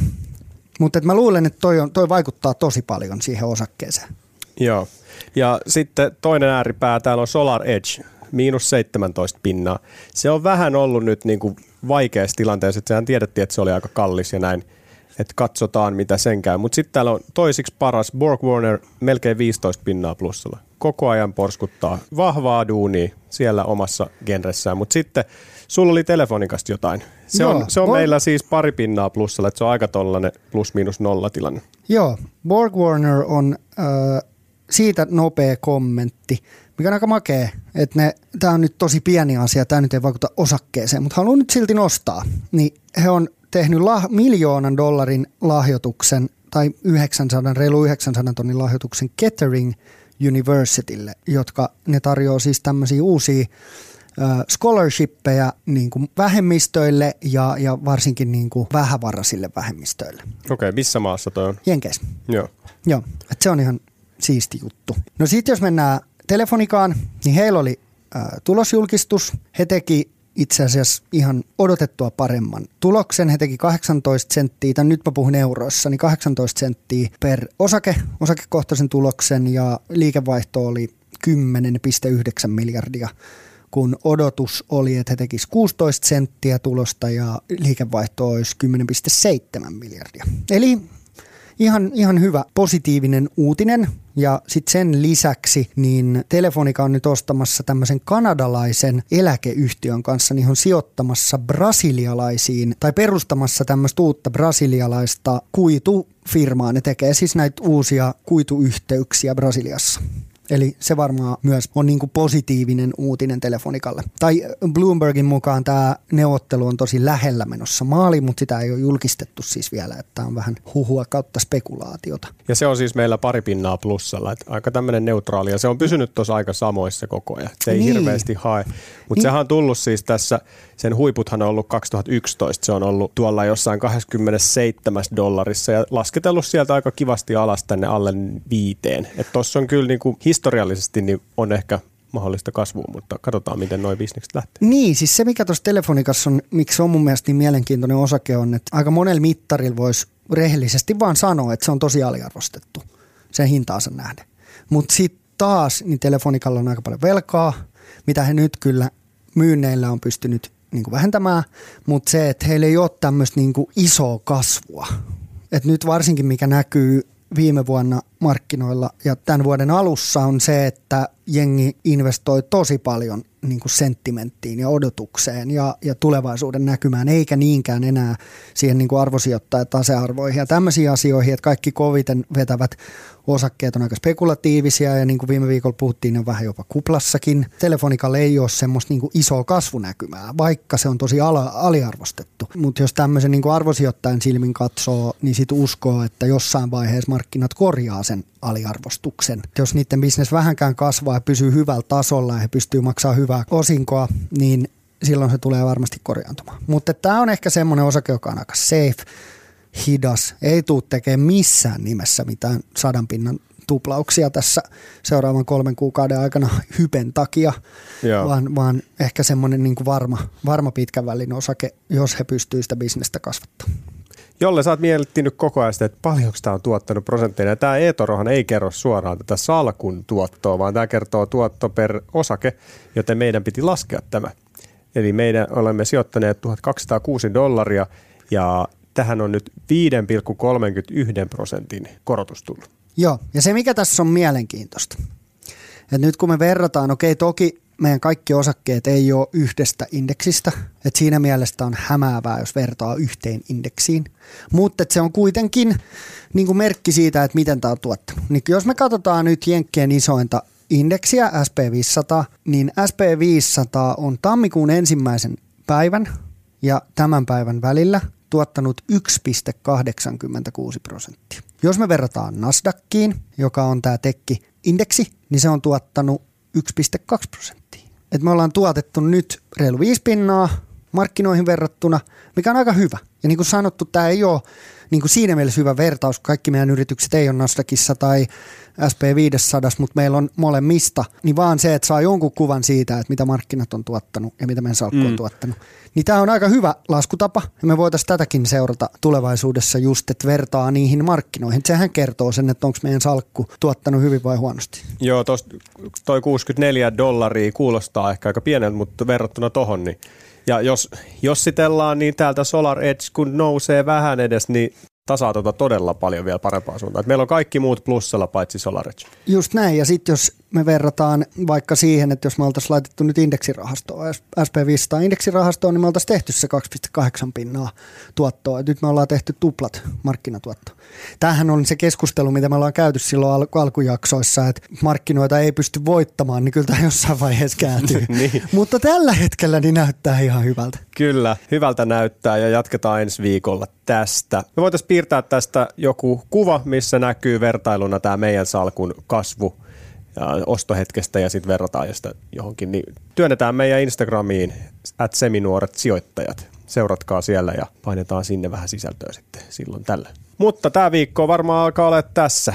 S4: Mutta mä luulen, että toi, on, toi vaikuttaa tosi paljon siihen osakkeeseen.
S3: Joo. Ja sitten toinen ääripää täällä on Solar Edge, miinus 17 pinnaa. Se on vähän ollut nyt niin kuin vaikeassa tilanteessa, että sehän tiedettiin, että se oli aika kallis ja näin, että katsotaan mitä sen käy. Mutta sitten täällä on toisiksi paras Borg Warner melkein 15 pinnaa plussalla. Koko ajan porskuttaa vahvaa duunia siellä omassa genressään, mutta sitten sulla oli telefonikasta jotain. Se
S4: Joo,
S3: on, se on
S4: Borg-
S3: meillä siis pari pinnaa plussalla, että se on aika tollainen plus miinus nolla tilanne.
S4: Joo, Borg Warner on äh, siitä nopea kommentti, mikä on aika makea, että ne, tämä on nyt tosi pieni asia, tämä nyt ei vaikuta osakkeeseen, mutta haluan nyt silti nostaa. Niin he on tehnyt lah, miljoonan dollarin lahjoituksen tai 900, reilu 900 tonnin lahjoituksen Kettering Universitylle, jotka ne tarjoaa siis tämmöisiä uusia scholarshippeja niin kuin vähemmistöille ja, ja varsinkin niin kuin vähävaraisille vähemmistöille.
S3: Okei, okay, missä maassa toi on?
S4: Jenkeissä.
S3: Joo.
S4: Joo, että se on ihan siisti juttu. No sitten jos mennään telefonikaan, niin heillä oli äh, tulosjulkistus. He teki itse asiassa ihan odotettua paremman tuloksen. He teki 18 senttiä, tai nyt mä puhun euroissa, niin 18 senttiä per osake, osakekohtaisen tuloksen ja liikevaihto oli 10,9 miljardia kun odotus oli, että he tekisivät 16 senttiä tulosta ja liikevaihto olisi 10,7 miljardia. Eli ihan, ihan hyvä positiivinen uutinen. Ja sitten sen lisäksi niin Telefonika on nyt ostamassa tämmöisen kanadalaisen eläkeyhtiön kanssa, niin on sijoittamassa brasilialaisiin tai perustamassa tämmöistä uutta brasilialaista kuitufirmaa. Ne tekee siis näitä uusia kuituyhteyksiä Brasiliassa. Eli se varmaan myös on niin kuin positiivinen uutinen telefonikalle. Tai Bloombergin mukaan tämä neuvottelu on tosi lähellä menossa maaliin, mutta sitä ei ole julkistettu siis vielä, että on vähän huhua kautta spekulaatiota.
S3: Ja se on siis meillä pari pinnaa plussalla, että aika tämmöinen neutraali ja se on pysynyt tuossa aika samoissa koko ajan. Se ei niin. hirveästi hae, mutta niin. sehän on tullut siis tässä, sen huiputhan on ollut 2011, se on ollut tuolla jossain 27 dollarissa ja lasketellut sieltä aika kivasti alas tänne alle viiteen. Että tuossa on kyllä niinku historiallisesti niin on ehkä mahdollista kasvua, mutta katsotaan, miten noin bisnekset lähtee.
S4: Niin, siis se mikä tuossa telefonikassa on, miksi on mun mielestä niin mielenkiintoinen osake on, että aika monella mittarilla voisi rehellisesti vaan sanoa, että se on tosi aliarvostettu sen hintaansa nähden. Mutta sitten taas, niin telefonikalla on aika paljon velkaa, mitä he nyt kyllä myynneillä on pystynyt niin kuin vähentämään, mutta se, että heillä ei ole tämmöistä niin isoa kasvua. Et nyt varsinkin mikä näkyy viime vuonna markkinoilla ja tämän vuoden alussa on se, että jengi investoi tosi paljon niin kuin senttimenttiin ja odotukseen ja, ja tulevaisuuden näkymään, eikä niinkään enää siihen niin kuin arvosijoittaja tasearvoihin ja tämmöisiin asioihin, että kaikki koviten vetävät osakkeet on aika spekulatiivisia ja niin kuin viime viikolla puhuttiin, ne on vähän jopa kuplassakin. Telefonikalla ei ole semmoista niin kuin isoa kasvunäkymää, vaikka se on tosi ala, aliarvostettu. Mutta jos tämmöisen niin kuin arvosijoittajan silmin katsoo, niin sit uskoo, että jossain vaiheessa markkinat korjaa sen aliarvostuksen. Jos niiden bisnes vähänkään kasvaa ja pysyy hyvällä tasolla ja he pystyy maksamaan hyvää osinkoa, niin silloin se tulee varmasti korjaantumaan. Mutta tämä on ehkä semmoinen osake, joka on aika safe, hidas, ei tule tekemään missään nimessä mitään sadan pinnan tuplauksia tässä seuraavan kolmen kuukauden aikana hypen takia, vaan, vaan ehkä semmoinen niin varma, varma pitkän välin osake, jos he pystyvät sitä bisnestä kasvattamaan.
S3: Jolle sä oot miettinyt koko ajan sitä, että paljonko tämä on tuottanut prosentteina. Tämä etorohan ei kerro suoraan tätä salkun tuottoa, vaan tämä kertoo tuotto per osake, joten meidän piti laskea tämä. Eli meidän olemme sijoittaneet 1206 dollaria ja tähän on nyt 5,31 prosentin korotus tullut.
S4: Joo, ja se mikä tässä on mielenkiintoista, että nyt kun me verrataan, okei toki meidän kaikki osakkeet ei ole yhdestä indeksistä, että siinä mielessä on hämäävää, jos vertaa yhteen indeksiin, mutta se on kuitenkin niin kuin merkki siitä, että miten tämä on tuottanut. Niin jos me katsotaan nyt Jenkkien isointa indeksiä SP500, niin SP500 on tammikuun ensimmäisen päivän ja tämän päivän välillä tuottanut 1,86 prosenttia. Jos me verrataan Nasdaqkiin, joka on tämä tekki-indeksi, niin se on tuottanut 1,2 prosenttia. Et me ollaan tuotettu nyt reilu 5 pinnaa markkinoihin verrattuna, mikä on aika hyvä. Ja niin kuin sanottu, tämä ei ole niin kuin siinä mielessä hyvä vertaus, kaikki meidän yritykset ei ole Nasdaqissa tai SP500, mutta meillä on molemmista, niin vaan se, että saa jonkun kuvan siitä, että mitä markkinat on tuottanut ja mitä meidän salkku mm. on tuottanut. Niin tämä on aika hyvä laskutapa ja me voitaisiin tätäkin seurata tulevaisuudessa just, että vertaa niihin markkinoihin. Sehän kertoo sen, että onko meidän salkku tuottanut hyvin vai huonosti.
S3: Joo, tos, toi 64 dollaria kuulostaa ehkä aika pieneltä, mutta verrattuna tohon, niin ja jos jossitellaan, niin täältä Solar Edge kun nousee vähän edes, niin tasaa tuota todella paljon vielä parempaa suuntaan. Et meillä on kaikki muut plussalla paitsi SolarEdge.
S4: Just näin, ja sitten jos me verrataan vaikka siihen, että jos me oltaisiin laitettu nyt indeksirahastoa, SP500 indeksirahastoon, niin me oltaisiin tehty se 2,8 pinnaa tuottoa. Et nyt me ollaan tehty tuplat markkinatuotto. Tämähän on se keskustelu, mitä me ollaan käyty silloin al- alkujaksoissa, että markkinoita ei pysty voittamaan, niin kyllä tämä jossain vaiheessa kääntyy.
S3: niin.
S4: Mutta tällä hetkellä niin näyttää ihan hyvältä.
S3: Kyllä, hyvältä näyttää ja jatketaan ensi viikolla tästä. Me voitaisiin piirtää tästä joku kuva, missä näkyy vertailuna tämä meidän salkun kasvu ja ostohetkestä ja sitten verrataan josta johonkin. Niin työnnetään meidän Instagramiin at seminuoret sijoittajat. Seuratkaa siellä ja painetaan sinne vähän sisältöä sitten silloin tällä. Mutta tämä viikko varmaan alkaa olla tässä.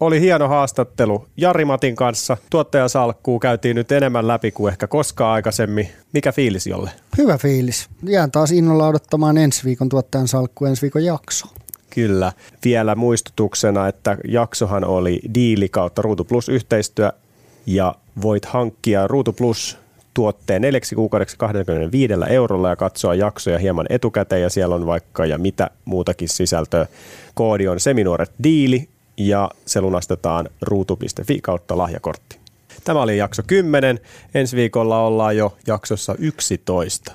S3: Oli hieno haastattelu Jari Matin kanssa. Tuottajasalkkuu käytiin nyt enemmän läpi kuin ehkä koskaan aikaisemmin. Mikä fiilis jolle?
S4: Hyvä fiilis. Jään taas innolla odottamaan ensi viikon tuottajan salkku ensi viikon jakso.
S3: Kyllä. Vielä muistutuksena, että jaksohan oli diili kautta Ruutu Plus yhteistyö ja voit hankkia Ruutu Plus tuotteen neljäksi kuukaudeksi 25 eurolla ja katsoa jaksoja hieman etukäteen ja siellä on vaikka ja mitä muutakin sisältöä. Koodi on Seminuoret diili ja se lunastetaan ruutu.fi kautta lahjakortti. Tämä oli jakso 10. Ensi viikolla ollaan jo jaksossa 11.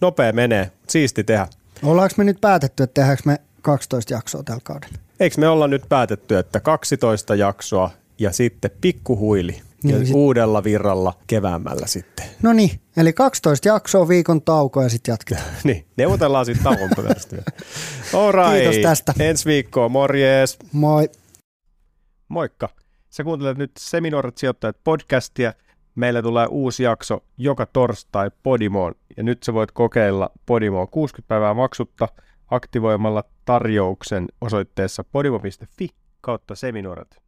S3: Nopea menee, siisti tehdä.
S4: Ollaanko me nyt päätetty, että tehdäänkö me 12 jaksoa tällä kaudella?
S3: Eikö me olla nyt päätetty, että 12 jaksoa ja sitten pikkuhuili ja
S4: Niin, sit-
S3: uudella virralla keväämällä sitten.
S4: No niin, eli 12 jaksoa, viikon tauko ja sitten jatketaan.
S3: Niin, neuvotellaan sitten tauon right.
S4: Kiitos tästä.
S3: Ensi viikkoon, morjes.
S4: Moi.
S3: Moikka. Sä kuuntelet nyt Seminuoret sijoittajat podcastia. Meille tulee uusi jakso joka torstai Podimoon. Ja nyt sä voit kokeilla Podimoa 60 päivää maksutta aktivoimalla tarjouksen osoitteessa podimo.fi kautta seminuoret.